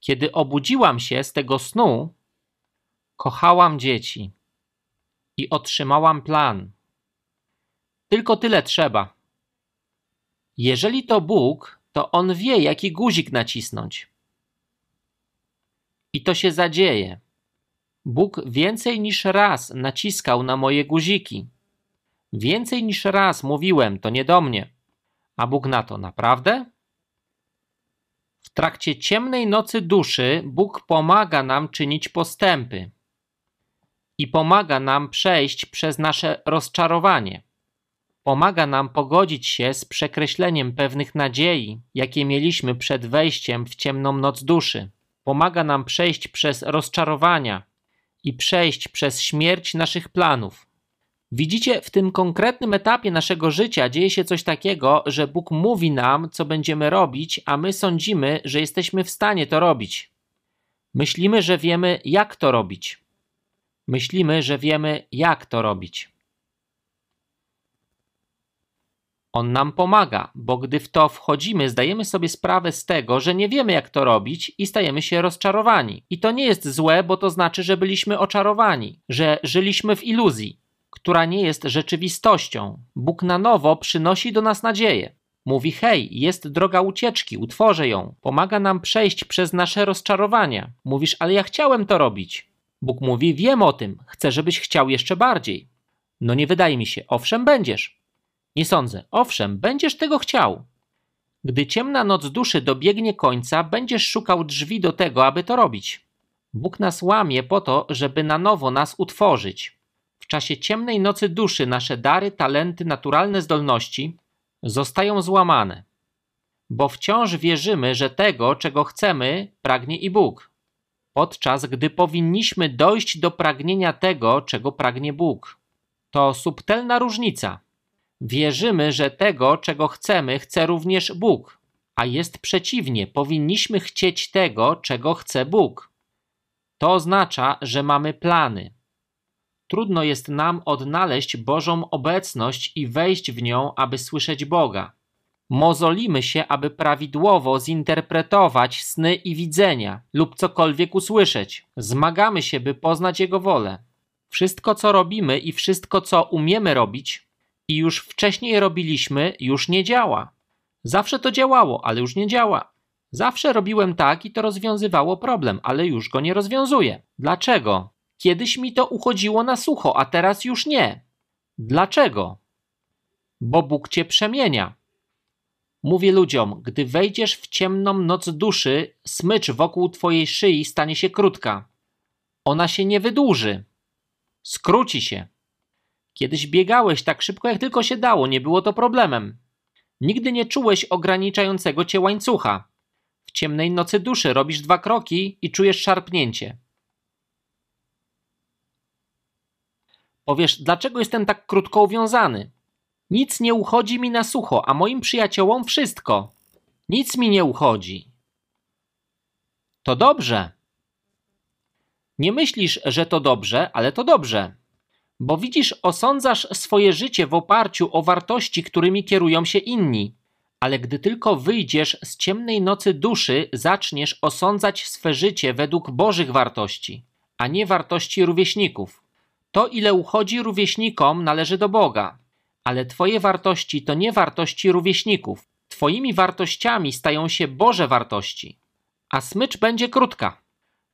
[SPEAKER 1] Kiedy obudziłam się z tego snu, kochałam dzieci i otrzymałam plan. Tylko tyle trzeba. Jeżeli to Bóg, to On wie, jaki guzik nacisnąć. I to się zadzieje. Bóg więcej niż raz naciskał na moje guziki. Więcej niż raz mówiłem, to nie do mnie. A Bóg na to naprawdę? W trakcie ciemnej nocy duszy Bóg pomaga nam czynić postępy i pomaga nam przejść przez nasze rozczarowanie. Pomaga nam pogodzić się z przekreśleniem pewnych nadziei, jakie mieliśmy przed wejściem w ciemną noc duszy. Pomaga nam przejść przez rozczarowania i przejść przez śmierć naszych planów. Widzicie, w tym konkretnym etapie naszego życia dzieje się coś takiego, że Bóg mówi nam, co będziemy robić, a my sądzimy, że jesteśmy w stanie to robić. Myślimy, że wiemy, jak to robić. Myślimy, że wiemy, jak to robić. On nam pomaga, bo gdy w to wchodzimy, zdajemy sobie sprawę z tego, że nie wiemy, jak to robić i stajemy się rozczarowani. I to nie jest złe, bo to znaczy, że byliśmy oczarowani, że żyliśmy w iluzji, która nie jest rzeczywistością. Bóg na nowo przynosi do nas nadzieję. Mówi: Hej, jest droga ucieczki, utworzę ją. Pomaga nam przejść przez nasze rozczarowania. Mówisz, ale ja chciałem to robić. Bóg mówi: Wiem o tym, chcę, żebyś chciał jeszcze bardziej. No nie wydaje mi się, owszem, będziesz. Nie sądzę, owszem, będziesz tego chciał. Gdy ciemna noc duszy dobiegnie końca, będziesz szukał drzwi do tego, aby to robić. Bóg nas łamie po to, żeby na nowo nas utworzyć. W czasie ciemnej nocy duszy nasze dary, talenty, naturalne zdolności zostają złamane, bo wciąż wierzymy, że tego, czego chcemy, pragnie i Bóg podczas gdy powinniśmy dojść do pragnienia tego, czego pragnie Bóg. To subtelna różnica. Wierzymy, że tego, czego chcemy, chce również Bóg, a jest przeciwnie, powinniśmy chcieć tego, czego chce Bóg. To oznacza, że mamy plany. Trudno jest nam odnaleźć Bożą obecność i wejść w nią, aby słyszeć Boga. Mozolimy się, aby prawidłowo zinterpretować sny i widzenia lub cokolwiek usłyszeć. Zmagamy się, by poznać Jego wolę. Wszystko, co robimy i wszystko, co umiemy robić i już wcześniej robiliśmy, już nie działa. Zawsze to działało, ale już nie działa. Zawsze robiłem tak i to rozwiązywało problem, ale już go nie rozwiązuje. Dlaczego? Kiedyś mi to uchodziło na sucho, a teraz już nie. Dlaczego? Bo Bóg cię przemienia. Mówię ludziom, gdy wejdziesz w ciemną noc duszy, smycz wokół twojej szyi stanie się krótka. Ona się nie wydłuży. Skróci się. Kiedyś biegałeś tak szybko, jak tylko się dało, nie było to problemem. Nigdy nie czułeś ograniczającego cię łańcucha. W ciemnej nocy duszy robisz dwa kroki i czujesz szarpnięcie. Powiesz, dlaczego jestem tak krótko uwiązany? Nic nie uchodzi mi na sucho, a moim przyjaciołom wszystko. Nic mi nie uchodzi. To dobrze. Nie myślisz, że to dobrze, ale to dobrze. Bo widzisz, osądzasz swoje życie w oparciu o wartości, którymi kierują się inni. Ale gdy tylko wyjdziesz z ciemnej nocy duszy, zaczniesz osądzać swe życie według Bożych wartości, a nie wartości rówieśników. To, ile uchodzi rówieśnikom, należy do Boga ale Twoje wartości to nie wartości rówieśników. Twoimi wartościami stają się Boże wartości. A smycz będzie krótka.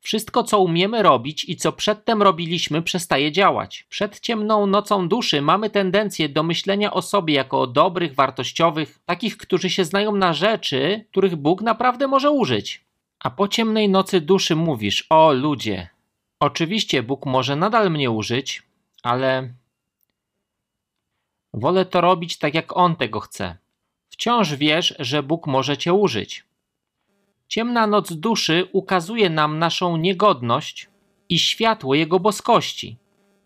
[SPEAKER 1] Wszystko, co umiemy robić i co przedtem robiliśmy, przestaje działać. Przed ciemną nocą duszy mamy tendencję do myślenia o sobie jako o dobrych, wartościowych, takich, którzy się znają na rzeczy, których Bóg naprawdę może użyć. A po ciemnej nocy duszy mówisz: O ludzie, Oczywiście Bóg może nadal mnie użyć, ale wolę to robić tak, jak On tego chce. Wciąż wiesz, że Bóg może cię użyć. Ciemna noc duszy ukazuje nam naszą niegodność i światło Jego boskości.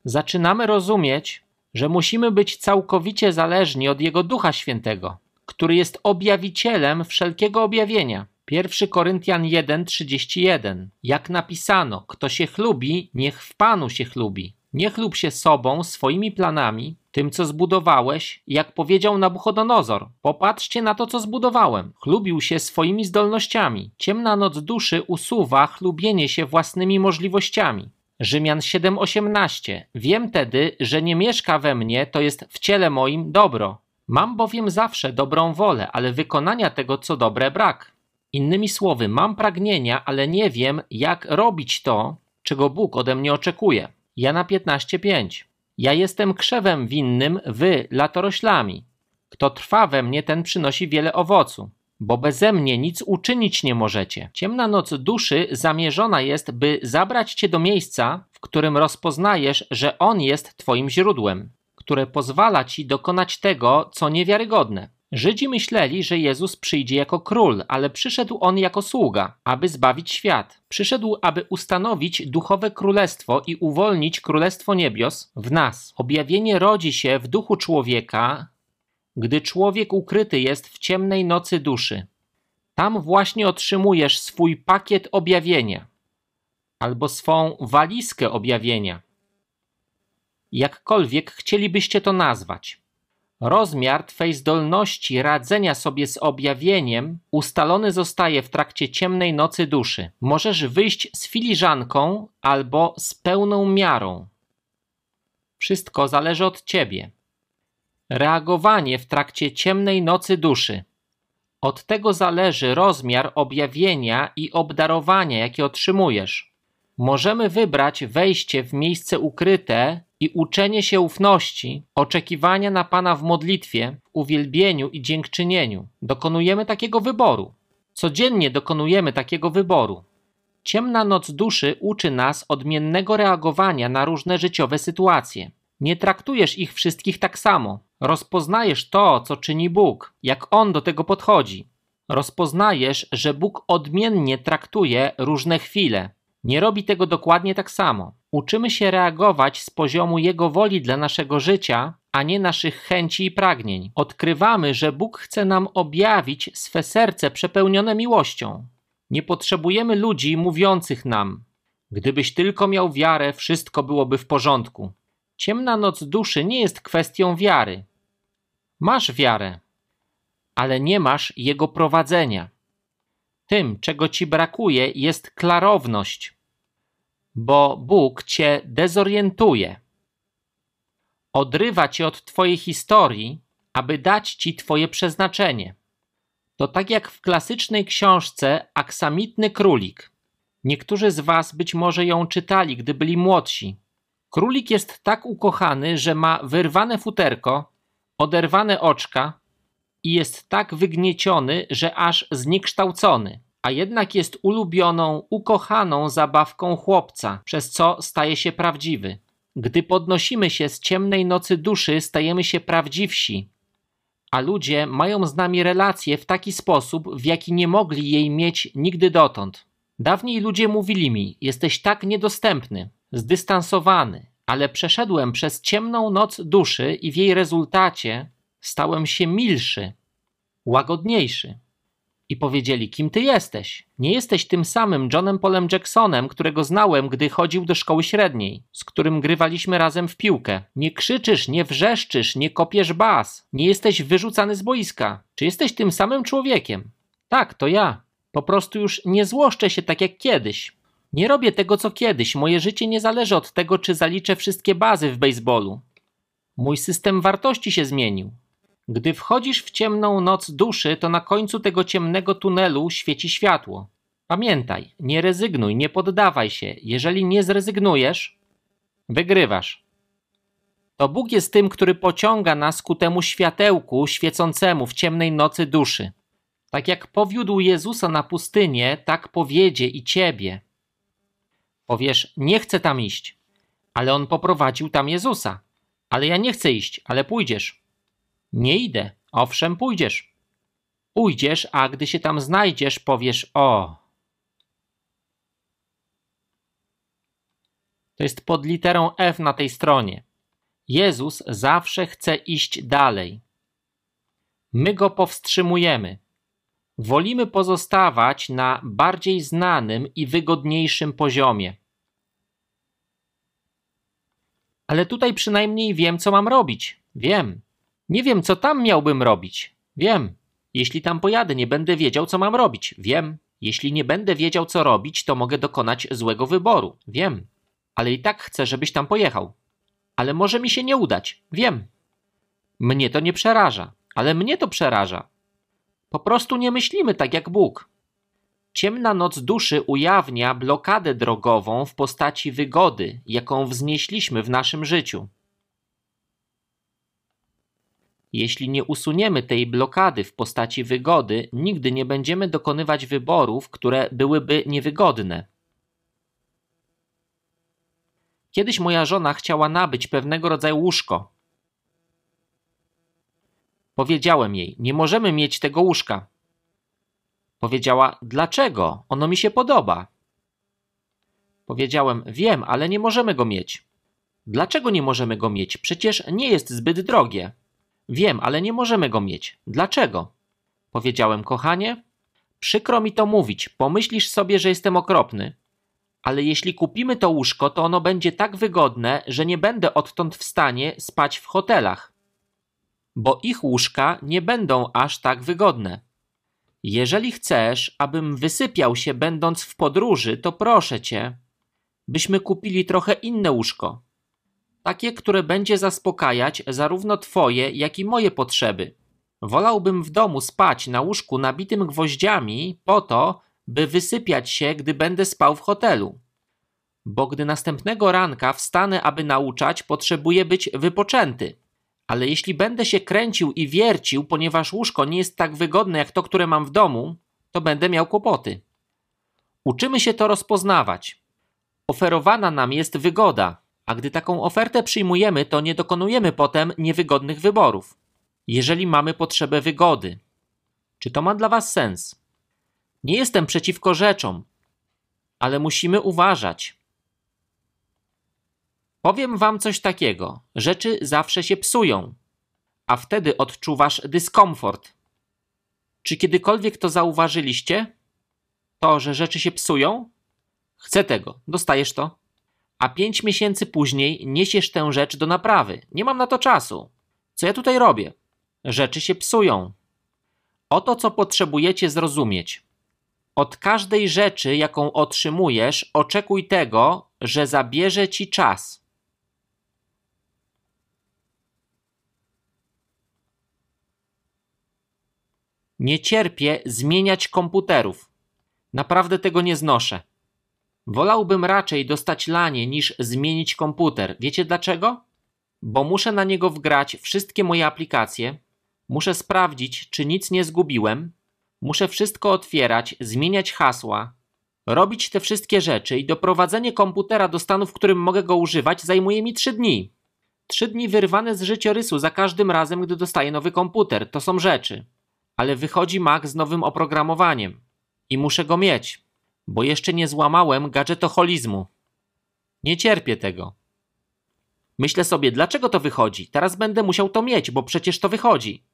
[SPEAKER 1] Zaczynamy rozumieć, że musimy być całkowicie zależni od Jego Ducha Świętego, który jest objawicielem wszelkiego objawienia. 1 Koryntian 1:31. Jak napisano, kto się chlubi, niech w Panu się chlubi. Nie chlub się sobą, swoimi planami, tym co zbudowałeś, jak powiedział Nabuchodonozor. Popatrzcie na to, co zbudowałem. Chlubił się swoimi zdolnościami. Ciemna noc duszy usuwa chlubienie się własnymi możliwościami. Rzymian 7:18. Wiem tedy, że nie mieszka we mnie, to jest w ciele moim dobro. Mam bowiem zawsze dobrą wolę, ale wykonania tego, co dobre, brak. Innymi słowy, mam pragnienia, ale nie wiem, jak robić to, czego Bóg ode mnie oczekuje. Jana 15:5. Ja jestem krzewem winnym, wy latoroślami. Kto trwa we mnie, ten przynosi wiele owocu, bo beze mnie nic uczynić nie możecie. Ciemna noc duszy zamierzona jest, by zabrać cię do miejsca, w którym rozpoznajesz, że On jest twoim źródłem, które pozwala ci dokonać tego, co niewiarygodne. Żydzi myśleli, że Jezus przyjdzie jako król, ale przyszedł on jako sługa, aby zbawić świat. Przyszedł, aby ustanowić duchowe królestwo i uwolnić królestwo niebios w nas. Objawienie rodzi się w duchu człowieka, gdy człowiek ukryty jest w ciemnej nocy duszy. Tam właśnie otrzymujesz swój pakiet objawienia albo swą walizkę objawienia. Jakkolwiek chcielibyście to nazwać. Rozmiar Twej zdolności radzenia sobie z objawieniem ustalony zostaje w trakcie ciemnej nocy duszy. Możesz wyjść z filiżanką albo z pełną miarą. Wszystko zależy od Ciebie. Reagowanie w trakcie ciemnej nocy duszy. Od tego zależy rozmiar objawienia i obdarowania, jakie otrzymujesz. Możemy wybrać wejście w miejsce ukryte i uczenie się ufności, oczekiwania na Pana w modlitwie, w uwielbieniu i dziękczynieniu. Dokonujemy takiego wyboru. Codziennie dokonujemy takiego wyboru. Ciemna noc duszy uczy nas odmiennego reagowania na różne życiowe sytuacje. Nie traktujesz ich wszystkich tak samo. Rozpoznajesz to, co czyni Bóg, jak On do tego podchodzi. Rozpoznajesz, że Bóg odmiennie traktuje różne chwile, nie robi tego dokładnie tak samo. Uczymy się reagować z poziomu Jego woli dla naszego życia, a nie naszych chęci i pragnień. Odkrywamy, że Bóg chce nam objawić swe serce przepełnione miłością. Nie potrzebujemy ludzi mówiących nam: Gdybyś tylko miał wiarę, wszystko byłoby w porządku. Ciemna noc duszy nie jest kwestią wiary. Masz wiarę, ale nie masz jego prowadzenia. Tym, czego ci brakuje, jest klarowność, bo Bóg cię dezorientuje. Odrywa cię od twojej historii, aby dać ci twoje przeznaczenie. To tak jak w klasycznej książce Aksamitny Królik. Niektórzy z was być może ją czytali, gdy byli młodsi. Królik jest tak ukochany, że ma wyrwane futerko, oderwane oczka i jest tak wygnieciony, że aż zniekształcony, a jednak jest ulubioną, ukochaną zabawką chłopca, przez co staje się prawdziwy. Gdy podnosimy się z ciemnej nocy duszy, stajemy się prawdziwsi, a ludzie mają z nami relacje w taki sposób, w jaki nie mogli jej mieć nigdy dotąd. Dawniej ludzie mówili mi: Jesteś tak niedostępny, zdystansowany, ale przeszedłem przez ciemną noc duszy i w jej rezultacie stałem się milszy, łagodniejszy. I powiedzieli: Kim ty jesteś? Nie jesteś tym samym Johnem Polem Jacksonem, którego znałem, gdy chodził do szkoły średniej, z którym grywaliśmy razem w piłkę. Nie krzyczysz, nie wrzeszczysz, nie kopiesz bas, nie jesteś wyrzucany z boiska. Czy jesteś tym samym człowiekiem? Tak, to ja. Po prostu już nie złoszczę się tak jak kiedyś. Nie robię tego co kiedyś. Moje życie nie zależy od tego, czy zaliczę wszystkie bazy w baseballu. Mój system wartości się zmienił. Gdy wchodzisz w ciemną noc duszy, to na końcu tego ciemnego tunelu świeci światło. Pamiętaj, nie rezygnuj, nie poddawaj się. Jeżeli nie zrezygnujesz, wygrywasz. To Bóg jest tym, który pociąga nas ku temu światełku świecącemu w ciemnej nocy duszy. Tak jak powiódł Jezusa na pustynię, tak powiedzie i ciebie. Powiesz, nie chcę tam iść, ale on poprowadził tam Jezusa. Ale ja nie chcę iść, ale pójdziesz. Nie idę, owszem, pójdziesz. Pójdziesz, a gdy się tam znajdziesz, powiesz o. To jest pod literą F na tej stronie. Jezus zawsze chce iść dalej. My go powstrzymujemy. Wolimy pozostawać na bardziej znanym i wygodniejszym poziomie. Ale tutaj przynajmniej wiem, co mam robić. Wiem. Nie wiem, co tam miałbym robić. Wiem. Jeśli tam pojadę, nie będę wiedział, co mam robić. Wiem. Jeśli nie będę wiedział, co robić, to mogę dokonać złego wyboru. Wiem. Ale i tak chcę, żebyś tam pojechał. Ale może mi się nie udać. Wiem. Mnie to nie przeraża, ale mnie to przeraża. Po prostu nie myślimy tak jak Bóg. Ciemna noc duszy ujawnia blokadę drogową w postaci wygody, jaką wznieśliśmy w naszym życiu. Jeśli nie usuniemy tej blokady w postaci wygody, nigdy nie będziemy dokonywać wyborów, które byłyby niewygodne. Kiedyś moja żona chciała nabyć pewnego rodzaju łóżko. Powiedziałem jej: Nie możemy mieć tego łóżka. Powiedziała: Dlaczego? Ono mi się podoba. Powiedziałem: Wiem, ale nie możemy go mieć. Dlaczego nie możemy go mieć? Przecież nie jest zbyt drogie. Wiem, ale nie możemy go mieć. Dlaczego? Powiedziałem: Kochanie, przykro mi to mówić. Pomyślisz sobie, że jestem okropny. Ale jeśli kupimy to łóżko, to ono będzie tak wygodne, że nie będę odtąd w stanie spać w hotelach. Bo ich łóżka nie będą aż tak wygodne. Jeżeli chcesz, abym wysypiał się będąc w podróży, to proszę cię, byśmy kupili trochę inne łóżko. Takie, które będzie zaspokajać zarówno twoje, jak i moje potrzeby. Wolałbym w domu spać na łóżku nabitym gwoździami po to, by wysypiać się, gdy będę spał w hotelu. Bo gdy następnego ranka wstanę, aby nauczać, potrzebuję być wypoczęty. Ale jeśli będę się kręcił i wiercił, ponieważ łóżko nie jest tak wygodne jak to, które mam w domu, to będę miał kłopoty. Uczymy się to rozpoznawać. Oferowana nam jest wygoda, a gdy taką ofertę przyjmujemy, to nie dokonujemy potem niewygodnych wyborów. Jeżeli mamy potrzebę wygody. Czy to ma dla Was sens? Nie jestem przeciwko rzeczom, ale musimy uważać. Powiem wam coś takiego: rzeczy zawsze się psują, a wtedy odczuwasz dyskomfort. Czy kiedykolwiek to zauważyliście? To, że rzeczy się psują? Chcę tego, dostajesz to. A pięć miesięcy później niesiesz tę rzecz do naprawy. Nie mam na to czasu. Co ja tutaj robię? Rzeczy się psują. Oto co potrzebujecie zrozumieć. Od każdej rzeczy, jaką otrzymujesz, oczekuj tego, że zabierze ci czas. Nie cierpię zmieniać komputerów. Naprawdę tego nie znoszę. Wolałbym raczej dostać lanie niż zmienić komputer. Wiecie dlaczego? Bo muszę na niego wgrać wszystkie moje aplikacje, muszę sprawdzić, czy nic nie zgubiłem, muszę wszystko otwierać, zmieniać hasła, robić te wszystkie rzeczy i doprowadzenie komputera do stanu, w którym mogę go używać, zajmuje mi trzy dni. Trzy dni wyrwane z życiorysu za każdym razem, gdy dostaję nowy komputer. To są rzeczy ale wychodzi Mac z nowym oprogramowaniem i muszę go mieć, bo jeszcze nie złamałem gadżetoholizmu. Nie cierpię tego. Myślę sobie, dlaczego to wychodzi? Teraz będę musiał to mieć, bo przecież to wychodzi.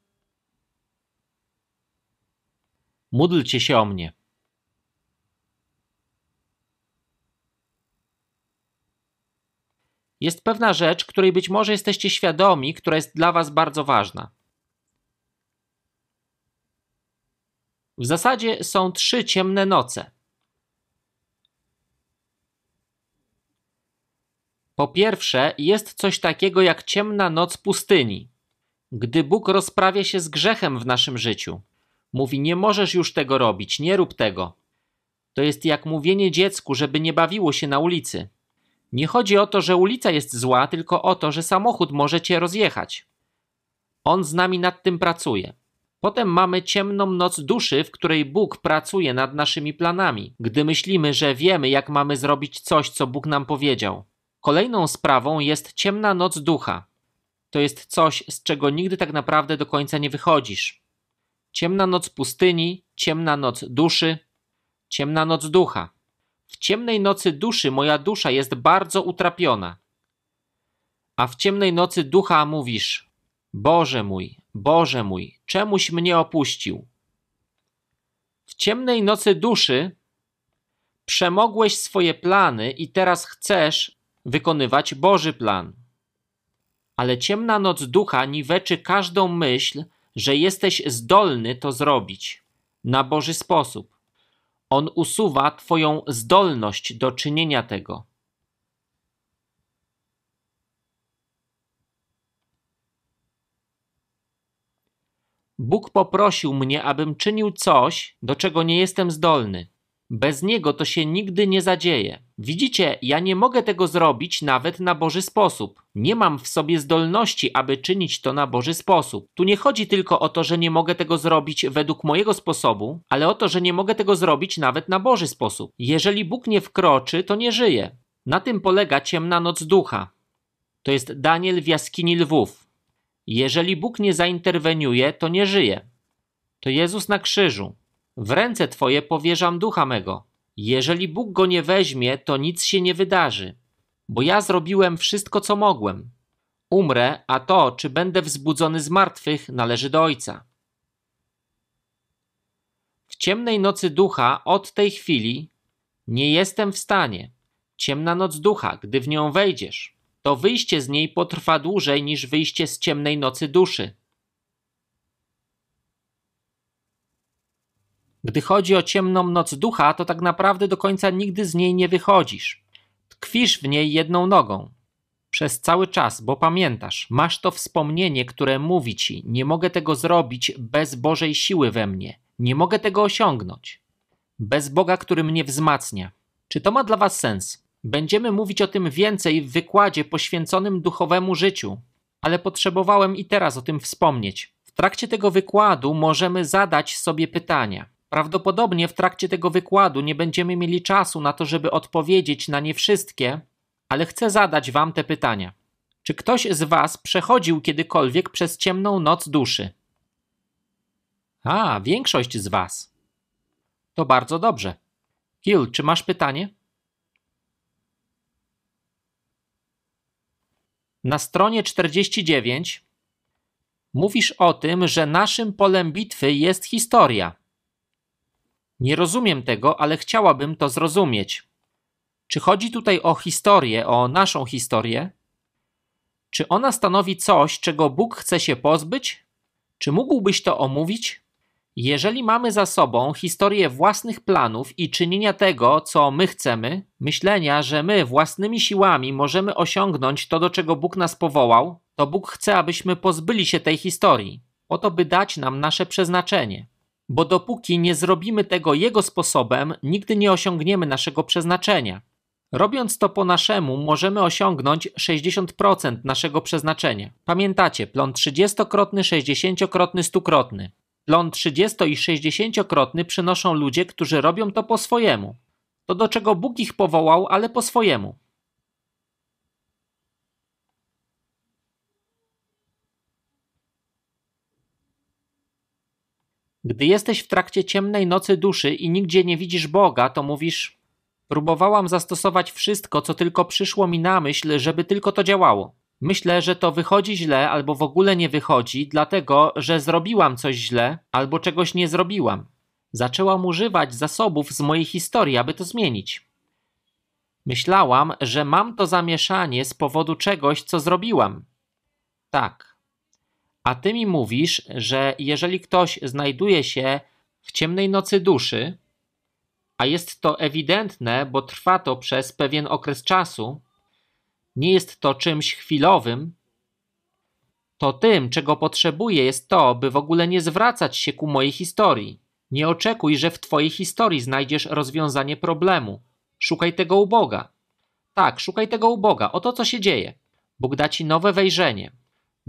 [SPEAKER 1] Módlcie się o mnie. Jest pewna rzecz, której być może jesteście świadomi, która jest dla Was bardzo ważna. W zasadzie są trzy ciemne noce. Po pierwsze, jest coś takiego jak ciemna noc pustyni. Gdy Bóg rozprawia się z grzechem w naszym życiu, mówi: Nie możesz już tego robić, nie rób tego. To jest jak mówienie dziecku, żeby nie bawiło się na ulicy. Nie chodzi o to, że ulica jest zła, tylko o to, że samochód może cię rozjechać. On z nami nad tym pracuje. Potem mamy ciemną noc duszy, w której Bóg pracuje nad naszymi planami, gdy myślimy, że wiemy, jak mamy zrobić coś, co Bóg nam powiedział. Kolejną sprawą jest ciemna noc ducha. To jest coś, z czego nigdy tak naprawdę do końca nie wychodzisz. Ciemna noc pustyni, ciemna noc duszy, ciemna noc ducha. W ciemnej nocy duszy moja dusza jest bardzo utrapiona. A w ciemnej nocy ducha mówisz: Boże mój, Boże mój, czemuś mnie opuścił? W ciemnej nocy duszy przemogłeś swoje plany i teraz chcesz wykonywać Boży plan. Ale ciemna noc ducha niweczy każdą myśl, że jesteś zdolny to zrobić na Boży sposób. On usuwa Twoją zdolność do czynienia tego. Bóg poprosił mnie, abym czynił coś, do czego nie jestem zdolny. Bez niego to się nigdy nie zadzieje. Widzicie, ja nie mogę tego zrobić nawet na Boży sposób. Nie mam w sobie zdolności, aby czynić to na Boży sposób. Tu nie chodzi tylko o to, że nie mogę tego zrobić według mojego sposobu, ale o to, że nie mogę tego zrobić nawet na Boży sposób. Jeżeli Bóg nie wkroczy, to nie żyje. Na tym polega ciemna noc ducha. To jest Daniel w jaskini lwów. Jeżeli Bóg nie zainterweniuje, to nie żyje. To Jezus na krzyżu. W ręce Twoje powierzam ducha mego. Jeżeli Bóg go nie weźmie, to nic się nie wydarzy, bo ja zrobiłem wszystko, co mogłem. Umrę, a to, czy będę wzbudzony z martwych, należy do Ojca. W ciemnej nocy ducha od tej chwili nie jestem w stanie. Ciemna noc ducha, gdy w nią wejdziesz, to wyjście z niej potrwa dłużej niż wyjście z ciemnej nocy duszy. Gdy chodzi o ciemną noc ducha, to tak naprawdę do końca nigdy z niej nie wychodzisz. Tkwisz w niej jedną nogą. Przez cały czas, bo pamiętasz, masz to wspomnienie, które mówi ci: Nie mogę tego zrobić bez Bożej siły we mnie, nie mogę tego osiągnąć. Bez Boga, który mnie wzmacnia. Czy to ma dla Was sens? Będziemy mówić o tym więcej w wykładzie poświęconym duchowemu życiu, ale potrzebowałem i teraz o tym wspomnieć. W trakcie tego wykładu możemy zadać sobie pytania. Prawdopodobnie w trakcie tego wykładu nie będziemy mieli czasu na to, żeby odpowiedzieć na nie wszystkie, ale chcę zadać Wam te pytania. Czy ktoś z Was przechodził kiedykolwiek przez ciemną noc duszy? A, większość z Was. To bardzo dobrze. Gil, czy masz pytanie? Na stronie 49 mówisz o tym, że naszym polem bitwy jest historia. Nie rozumiem tego, ale chciałabym to zrozumieć. Czy chodzi tutaj o historię, o naszą historię? Czy ona stanowi coś, czego Bóg chce się pozbyć? Czy mógłbyś to omówić? Jeżeli mamy za sobą historię własnych planów i czynienia tego, co my chcemy, myślenia, że my własnymi siłami możemy osiągnąć to, do czego Bóg nas powołał, to Bóg chce, abyśmy pozbyli się tej historii, po to, by dać nam nasze przeznaczenie bo dopóki nie zrobimy tego Jego sposobem, nigdy nie osiągniemy naszego przeznaczenia. Robiąc to po naszemu, możemy osiągnąć 60% naszego przeznaczenia. Pamiętacie, plon 30-krotny, 60-krotny, 100-krotny. Plon 30 i 60-krotny przynoszą ludzie, którzy robią to po swojemu. To do czego Bóg ich powołał, ale po swojemu. Gdy jesteś w trakcie ciemnej nocy duszy i nigdzie nie widzisz Boga, to mówisz: Próbowałam zastosować wszystko, co tylko przyszło mi na myśl, żeby tylko to działało. Myślę, że to wychodzi źle albo w ogóle nie wychodzi, dlatego że zrobiłam coś źle albo czegoś nie zrobiłam. Zaczęłam używać zasobów z mojej historii, aby to zmienić. Myślałam, że mam to zamieszanie z powodu czegoś, co zrobiłam. Tak, a ty mi mówisz, że jeżeli ktoś znajduje się w ciemnej nocy duszy, a jest to ewidentne, bo trwa to przez pewien okres czasu, nie jest to czymś chwilowym, to tym, czego potrzebuję, jest to, by w ogóle nie zwracać się ku mojej historii. Nie oczekuj, że w Twojej historii znajdziesz rozwiązanie problemu. Szukaj tego u Boga. Tak, szukaj tego u Boga. Oto co się dzieje. Bóg da Ci nowe wejrzenie,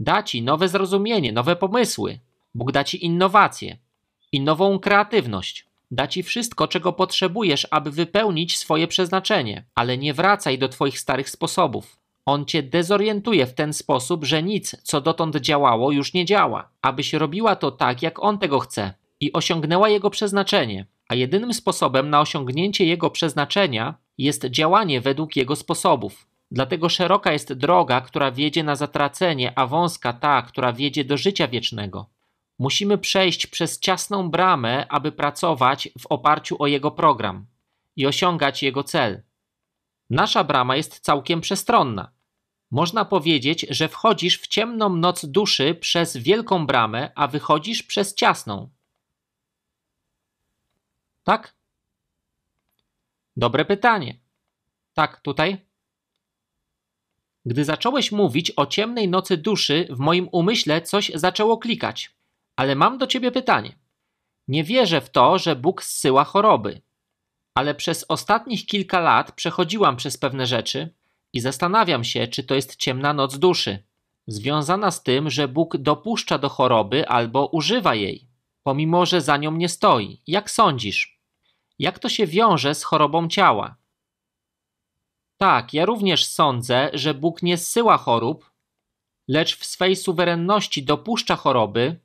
[SPEAKER 1] Da ci nowe zrozumienie, nowe pomysły. Bóg da ci innowacje i nową kreatywność. Da ci wszystko, czego potrzebujesz, aby wypełnić swoje przeznaczenie, ale nie wracaj do twoich starych sposobów. On cię dezorientuje w ten sposób, że nic, co dotąd działało, już nie działa, abyś robiła to tak, jak on tego chce i osiągnęła jego przeznaczenie. A jedynym sposobem na osiągnięcie jego przeznaczenia jest działanie według jego sposobów. Dlatego szeroka jest droga, która wiedzie na zatracenie, a wąska ta, która wiedzie do życia wiecznego. Musimy przejść przez ciasną bramę, aby pracować w oparciu o jego program i osiągać jego cel. Nasza brama jest całkiem przestronna. Można powiedzieć, że wchodzisz w ciemną noc duszy przez wielką bramę, a wychodzisz przez ciasną. Tak? Dobre pytanie. Tak, tutaj? Gdy zacząłeś mówić o ciemnej nocy duszy, w moim umyśle coś zaczęło klikać. Ale mam do ciebie pytanie. Nie wierzę w to, że Bóg zsyła choroby, ale przez ostatnich kilka lat przechodziłam przez pewne rzeczy i zastanawiam się, czy to jest ciemna noc duszy, związana z tym, że Bóg dopuszcza do choroby albo używa jej, pomimo że za nią nie stoi. Jak sądzisz? Jak to się wiąże z chorobą ciała? Tak, ja również sądzę, że Bóg nie zsyła chorób, lecz w swej suwerenności dopuszcza choroby,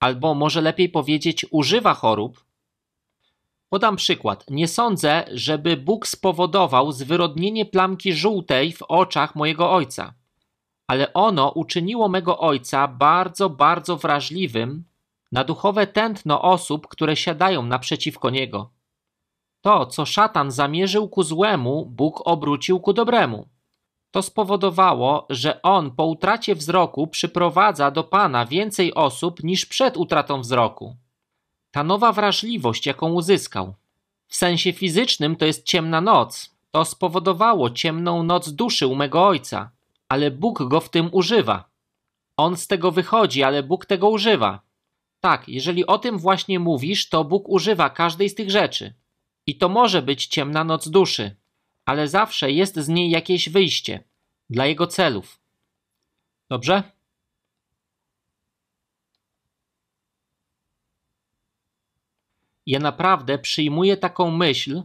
[SPEAKER 1] albo może lepiej powiedzieć, używa chorób. Podam przykład. Nie sądzę, żeby Bóg spowodował zwyrodnienie plamki żółtej w oczach mojego ojca, ale ono uczyniło mego ojca bardzo, bardzo wrażliwym na duchowe tętno osób, które siadają naprzeciwko niego. To, co szatan zamierzył ku złemu, Bóg obrócił ku dobremu. To spowodowało, że on po utracie wzroku przyprowadza do Pana więcej osób niż przed utratą wzroku. Ta nowa wrażliwość, jaką uzyskał, w sensie fizycznym to jest ciemna noc, to spowodowało ciemną noc duszy u mego ojca, ale Bóg go w tym używa. On z tego wychodzi, ale Bóg tego używa. Tak, jeżeli o tym właśnie mówisz, to Bóg używa każdej z tych rzeczy. I to może być ciemna noc duszy, ale zawsze jest z niej jakieś wyjście dla jego celów. Dobrze? Ja naprawdę przyjmuję taką myśl,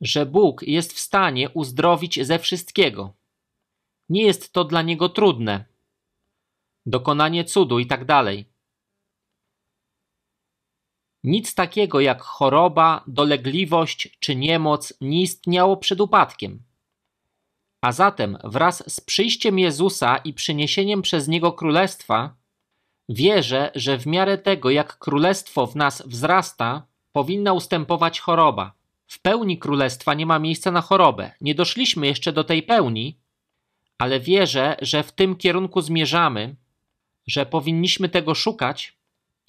[SPEAKER 1] że Bóg jest w stanie uzdrowić ze wszystkiego. Nie jest to dla niego trudne. Dokonanie cudu i tak dalej. Nic takiego jak choroba, dolegliwość czy niemoc nie istniało przed upadkiem. A zatem wraz z przyjściem Jezusa i przyniesieniem przez Niego Królestwa, wierzę, że w miarę tego, jak Królestwo w nas wzrasta, powinna ustępować choroba. W pełni Królestwa nie ma miejsca na chorobę. Nie doszliśmy jeszcze do tej pełni, ale wierzę, że w tym kierunku zmierzamy, że powinniśmy tego szukać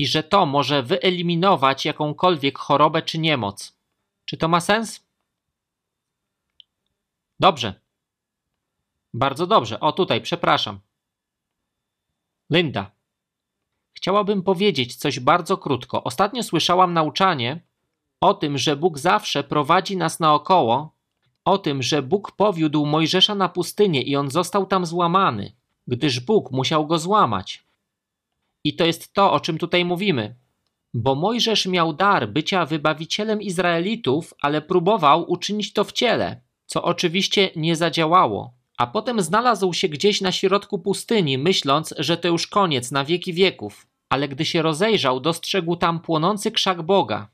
[SPEAKER 1] i że to może wyeliminować jakąkolwiek chorobę czy niemoc. Czy to ma sens? Dobrze. Bardzo dobrze. O, tutaj, przepraszam. Linda. Chciałabym powiedzieć coś bardzo krótko. Ostatnio słyszałam nauczanie o tym, że Bóg zawsze prowadzi nas naokoło, o tym, że Bóg powiódł Mojżesza na pustynię i on został tam złamany, gdyż Bóg musiał go złamać. I to jest to, o czym tutaj mówimy. Bo Mojżesz miał dar bycia wybawicielem Izraelitów, ale próbował uczynić to w ciele, co oczywiście nie zadziałało. A potem znalazł się gdzieś na środku pustyni, myśląc, że to już koniec na wieki wieków. Ale gdy się rozejrzał, dostrzegł tam płonący krzak Boga,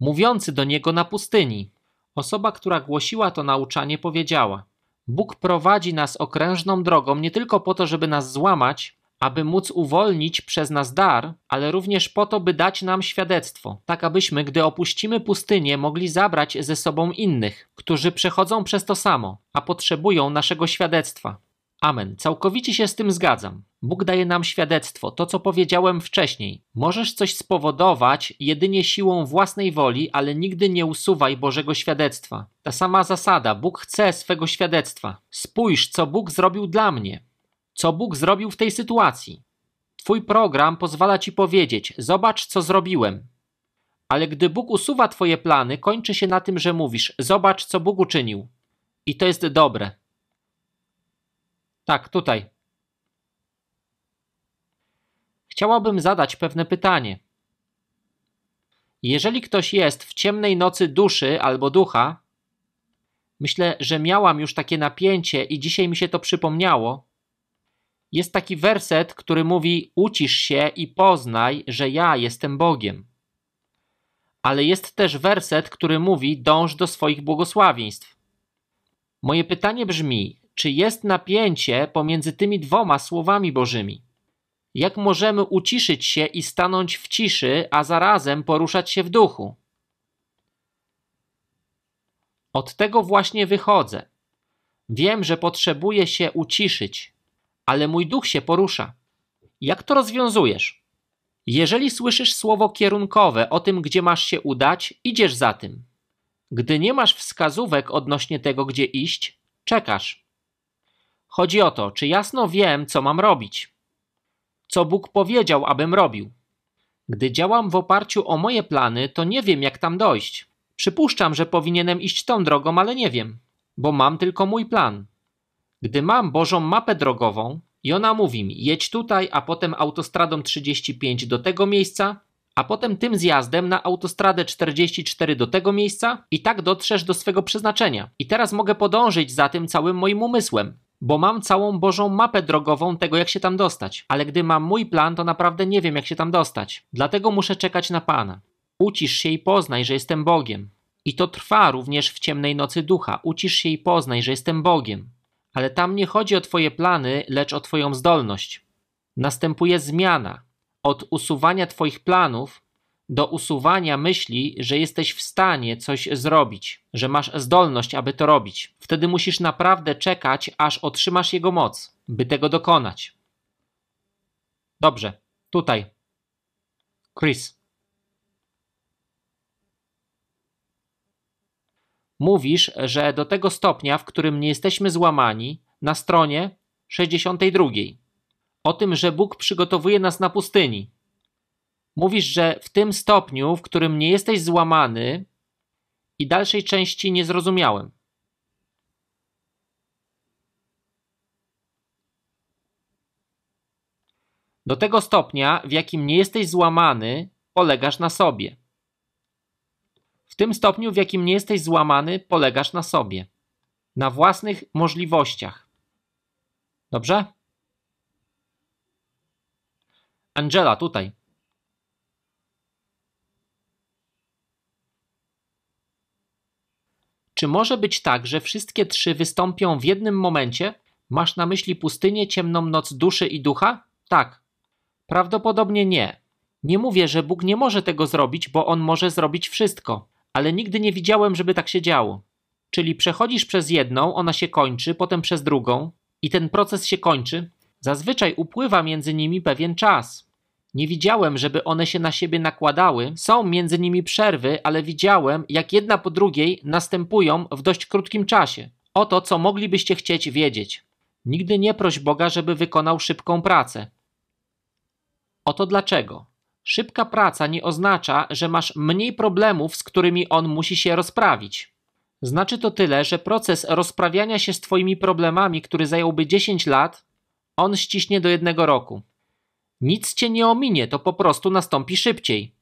[SPEAKER 1] mówiący do niego na pustyni. Osoba, która głosiła to nauczanie, powiedziała: Bóg prowadzi nas okrężną drogą nie tylko po to, żeby nas złamać, aby móc uwolnić przez nas dar, ale również po to, by dać nam świadectwo, tak abyśmy, gdy opuścimy pustynię, mogli zabrać ze sobą innych, którzy przechodzą przez to samo, a potrzebują naszego świadectwa. Amen. Całkowicie się z tym zgadzam. Bóg daje nam świadectwo, to co powiedziałem wcześniej. Możesz coś spowodować jedynie siłą własnej woli, ale nigdy nie usuwaj Bożego świadectwa. Ta sama zasada, Bóg chce swego świadectwa. Spójrz, co Bóg zrobił dla mnie co Bóg zrobił w tej sytuacji. Twój program pozwala ci powiedzieć: Zobacz, co zrobiłem. Ale gdy Bóg usuwa Twoje plany, kończy się na tym, że mówisz: Zobacz, co Bóg uczynił. I to jest dobre. Tak, tutaj. chciałabym zadać pewne pytanie. Jeżeli ktoś jest w ciemnej nocy duszy albo ducha, myślę, że miałam już takie napięcie i dzisiaj mi się to przypomniało. Jest taki werset, który mówi: Ucisz się i poznaj, że ja jestem Bogiem. Ale jest też werset, który mówi: Dąż do swoich błogosławieństw. Moje pytanie brzmi: czy jest napięcie pomiędzy tymi dwoma słowami Bożymi? Jak możemy uciszyć się i stanąć w ciszy, a zarazem poruszać się w duchu? Od tego właśnie wychodzę. Wiem, że potrzebuję się uciszyć, ale mój duch się porusza. Jak to rozwiązujesz? Jeżeli słyszysz słowo kierunkowe o tym, gdzie masz się udać, idziesz za tym. Gdy nie masz wskazówek odnośnie tego, gdzie iść, czekasz. Chodzi o to, czy jasno wiem, co mam robić. Co Bóg powiedział, abym robił. Gdy działam w oparciu o moje plany, to nie wiem, jak tam dojść. Przypuszczam, że powinienem iść tą drogą, ale nie wiem, bo mam tylko mój plan. Gdy mam Bożą mapę drogową i ona mówi mi: jedź tutaj, a potem autostradą 35 do tego miejsca, a potem tym zjazdem na autostradę 44 do tego miejsca i tak dotrzesz do swego przeznaczenia. I teraz mogę podążyć za tym całym moim umysłem bo mam całą Bożą mapę drogową tego, jak się tam dostać. Ale gdy mam mój plan, to naprawdę nie wiem, jak się tam dostać. Dlatego muszę czekać na Pana. Ucisz się i poznaj, że jestem Bogiem. I to trwa również w ciemnej nocy ducha. Ucisz się i poznaj, że jestem Bogiem. Ale tam nie chodzi o Twoje plany, lecz o Twoją zdolność. Następuje zmiana od usuwania Twoich planów do usuwania myśli, że jesteś w stanie coś zrobić, że masz zdolność, aby to robić. Wtedy musisz naprawdę czekać, aż otrzymasz jego moc, by tego dokonać. Dobrze, tutaj. Chris. Mówisz, że do tego stopnia, w którym nie jesteśmy złamani, na stronie 62. O tym, że Bóg przygotowuje nas na pustyni. Mówisz, że w tym stopniu, w którym nie jesteś złamany, i dalszej części nie zrozumiałem. Do tego stopnia, w jakim nie jesteś złamany, polegasz na sobie. W tym stopniu, w jakim nie jesteś złamany, polegasz na sobie, na własnych możliwościach. Dobrze? Angela, tutaj. Czy może być tak, że wszystkie trzy wystąpią w jednym momencie? Masz na myśli pustynię, ciemną noc duszy i ducha? Tak. Prawdopodobnie nie. Nie mówię, że Bóg nie może tego zrobić, bo On może zrobić wszystko, ale nigdy nie widziałem, żeby tak się działo. Czyli przechodzisz przez jedną, ona się kończy, potem przez drugą i ten proces się kończy. Zazwyczaj upływa między nimi pewien czas. Nie widziałem, żeby one się na siebie nakładały. Są między nimi przerwy, ale widziałem, jak jedna po drugiej następują w dość krótkim czasie. Oto, co moglibyście chcieć wiedzieć. Nigdy nie proś Boga, żeby wykonał szybką pracę. Oto dlaczego. Szybka praca nie oznacza, że masz mniej problemów, z którymi on musi się rozprawić. Znaczy to tyle, że proces rozprawiania się z Twoimi problemami, który zająłby 10 lat, on ściśnie do jednego roku. Nic cię nie ominie, to po prostu nastąpi szybciej.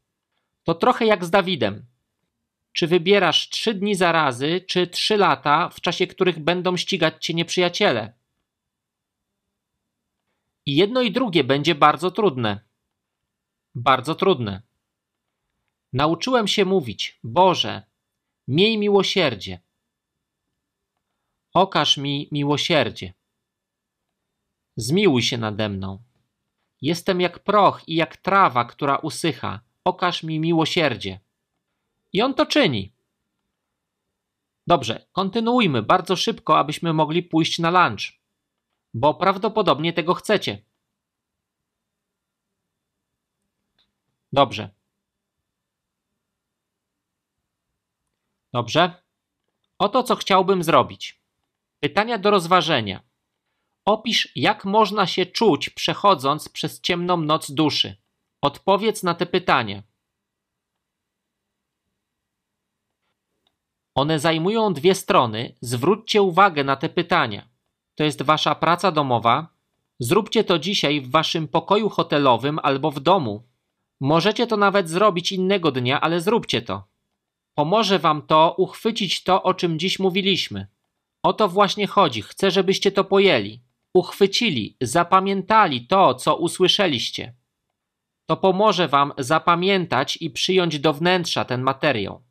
[SPEAKER 1] To trochę jak z Dawidem. Czy wybierasz trzy dni zarazy, czy trzy lata, w czasie których będą ścigać cię nieprzyjaciele? I jedno i drugie będzie bardzo trudne. Bardzo trudne. Nauczyłem się mówić: Boże, miej miłosierdzie. Okaż mi miłosierdzie. Zmiłuj się nade mną. Jestem jak proch i jak trawa, która usycha. Okaż mi miłosierdzie. I on to czyni. Dobrze, kontynuujmy bardzo szybko, abyśmy mogli pójść na lunch, bo prawdopodobnie tego chcecie. Dobrze. Dobrze. Oto co chciałbym zrobić. Pytania do rozważenia. Opisz, jak można się czuć przechodząc przez ciemną noc duszy. Odpowiedz na te pytania. One zajmują dwie strony. Zwróćcie uwagę na te pytania. To jest wasza praca domowa. Zróbcie to dzisiaj w waszym pokoju hotelowym albo w domu. Możecie to nawet zrobić innego dnia, ale zróbcie to. Pomoże wam to uchwycić to, o czym dziś mówiliśmy. O to właśnie chodzi. Chcę, żebyście to pojęli. Uchwycili, zapamiętali to, co usłyszeliście. To pomoże wam zapamiętać i przyjąć do wnętrza ten materiał.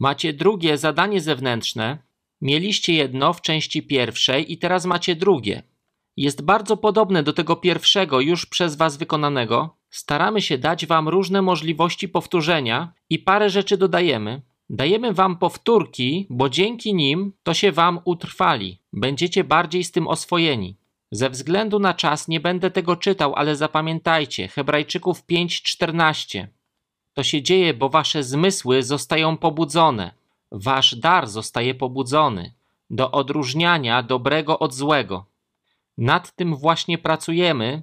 [SPEAKER 1] Macie drugie zadanie zewnętrzne. Mieliście jedno w części pierwszej i teraz macie drugie. Jest bardzo podobne do tego pierwszego już przez was wykonanego. Staramy się dać wam różne możliwości powtórzenia i parę rzeczy dodajemy. Dajemy wam powtórki, bo dzięki nim to się wam utrwali. Będziecie bardziej z tym oswojeni. Ze względu na czas nie będę tego czytał, ale zapamiętajcie, Hebrajczyków 5:14. To się dzieje, bo wasze zmysły zostają pobudzone. Wasz dar zostaje pobudzony do odróżniania dobrego od złego. Nad tym właśnie pracujemy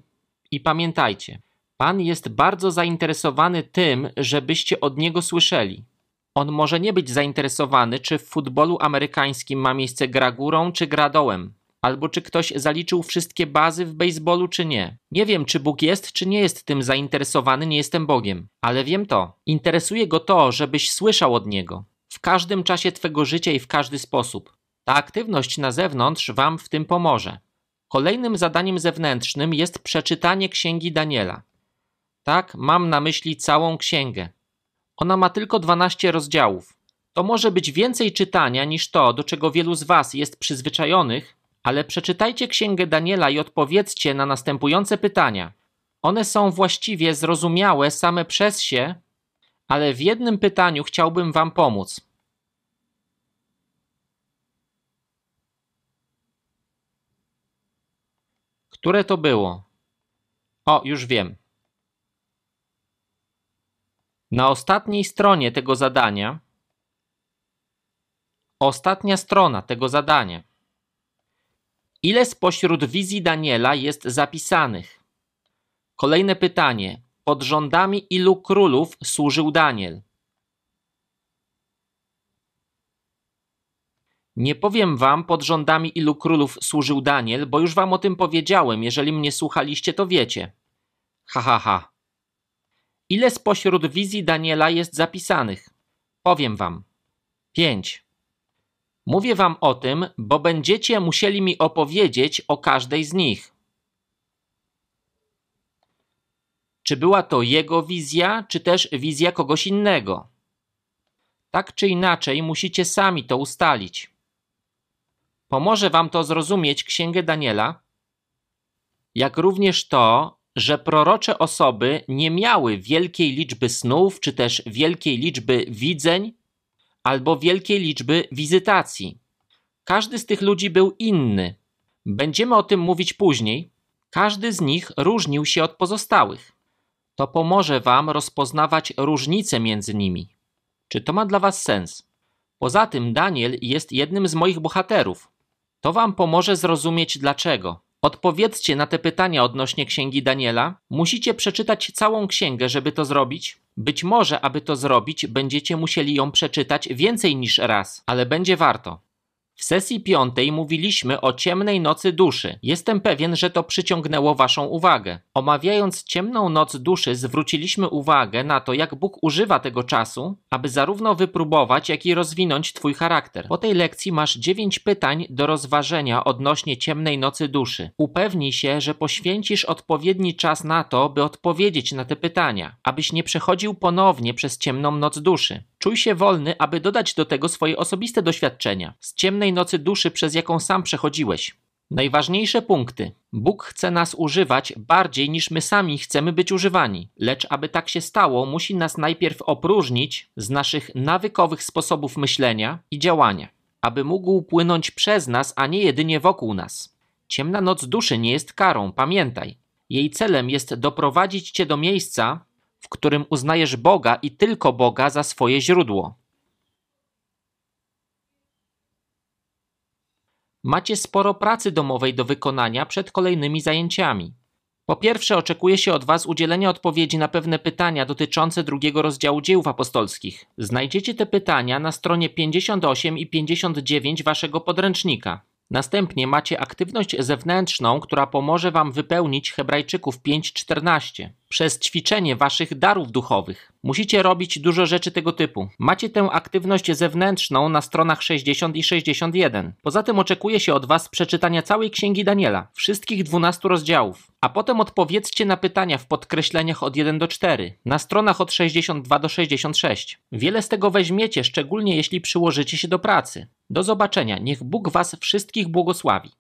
[SPEAKER 1] i pamiętajcie, Pan jest bardzo zainteresowany tym, żebyście od Niego słyszeli. On może nie być zainteresowany, czy w futbolu amerykańskim ma miejsce gra górą czy gra dołem, albo czy ktoś zaliczył wszystkie bazy w baseballu czy nie. Nie wiem, czy Bóg jest, czy nie jest tym zainteresowany, nie jestem Bogiem, ale wiem to. Interesuje go to, żebyś słyszał od Niego. W każdym czasie Twego życia i w każdy sposób. Ta aktywność na zewnątrz Wam w tym pomoże. Kolejnym zadaniem zewnętrznym jest przeczytanie księgi Daniela. Tak, mam na myśli całą księgę. Ona ma tylko 12 rozdziałów. To może być więcej czytania niż to, do czego wielu z Was jest przyzwyczajonych, ale przeczytajcie księgę Daniela i odpowiedzcie na następujące pytania. One są właściwie zrozumiałe same przez się, ale w jednym pytaniu chciałbym Wam pomóc. Które to było? O, już wiem. Na ostatniej stronie tego zadania, ostatnia strona tego zadania, ile spośród wizji Daniela jest zapisanych? Kolejne pytanie. Pod rządami ilu królów służył Daniel? Nie powiem wam pod rządami ilu królów służył Daniel, bo już wam o tym powiedziałem. Jeżeli mnie słuchaliście, to wiecie. Ha, ha, ha. Ile spośród wizji Daniela jest zapisanych? Powiem wam. Pięć. Mówię wam o tym, bo będziecie musieli mi opowiedzieć o każdej z nich. Czy była to jego wizja, czy też wizja kogoś innego? Tak czy inaczej, musicie sami to ustalić. Pomoże wam to zrozumieć Księgę Daniela, jak również to, że prorocze osoby nie miały wielkiej liczby snów, czy też wielkiej liczby widzeń, albo wielkiej liczby wizytacji. Każdy z tych ludzi był inny. Będziemy o tym mówić później. Każdy z nich różnił się od pozostałych. To pomoże Wam rozpoznawać różnice między nimi. Czy to ma dla Was sens? Poza tym, Daniel jest jednym z moich bohaterów. To Wam pomoże zrozumieć dlaczego. Odpowiedzcie na te pytania odnośnie księgi Daniela. Musicie przeczytać całą księgę, żeby to zrobić. Być może, aby to zrobić, będziecie musieli ją przeczytać więcej niż raz, ale będzie warto. W sesji piątej mówiliśmy o ciemnej nocy duszy. Jestem pewien, że to przyciągnęło Waszą uwagę. Omawiając ciemną noc duszy, zwróciliśmy uwagę na to, jak Bóg używa tego czasu, aby zarówno wypróbować, jak i rozwinąć Twój charakter. Po tej lekcji masz dziewięć pytań do rozważenia odnośnie ciemnej nocy duszy. Upewnij się, że poświęcisz odpowiedni czas na to, by odpowiedzieć na te pytania, abyś nie przechodził ponownie przez ciemną noc duszy. Czuj się wolny, aby dodać do tego swoje osobiste doświadczenia z ciemnej nocy duszy, przez jaką sam przechodziłeś. Najważniejsze punkty. Bóg chce nas używać bardziej niż my sami chcemy być używani, lecz aby tak się stało, musi nas najpierw opróżnić z naszych nawykowych sposobów myślenia i działania, aby mógł płynąć przez nas, a nie jedynie wokół nas. Ciemna noc duszy nie jest karą, pamiętaj. Jej celem jest doprowadzić cię do miejsca, w którym uznajesz Boga i tylko Boga za swoje źródło. Macie sporo pracy domowej do wykonania przed kolejnymi zajęciami. Po pierwsze, oczekuje się od Was udzielenia odpowiedzi na pewne pytania dotyczące drugiego rozdziału dziejów apostolskich. Znajdziecie te pytania na stronie 58 i 59 Waszego podręcznika. Następnie macie aktywność zewnętrzną, która pomoże Wam wypełnić Hebrajczyków 5:14 przez ćwiczenie Waszych darów duchowych. Musicie robić dużo rzeczy tego typu. Macie tę aktywność zewnętrzną na stronach 60 i 61. Poza tym oczekuje się od Was przeczytania całej Księgi Daniela, wszystkich 12 rozdziałów. A potem odpowiedzcie na pytania w podkreśleniach od 1 do 4, na stronach od 62 do 66. Wiele z tego weźmiecie, szczególnie jeśli przyłożycie się do pracy. Do zobaczenia. Niech Bóg Was wszystkich błogosławi.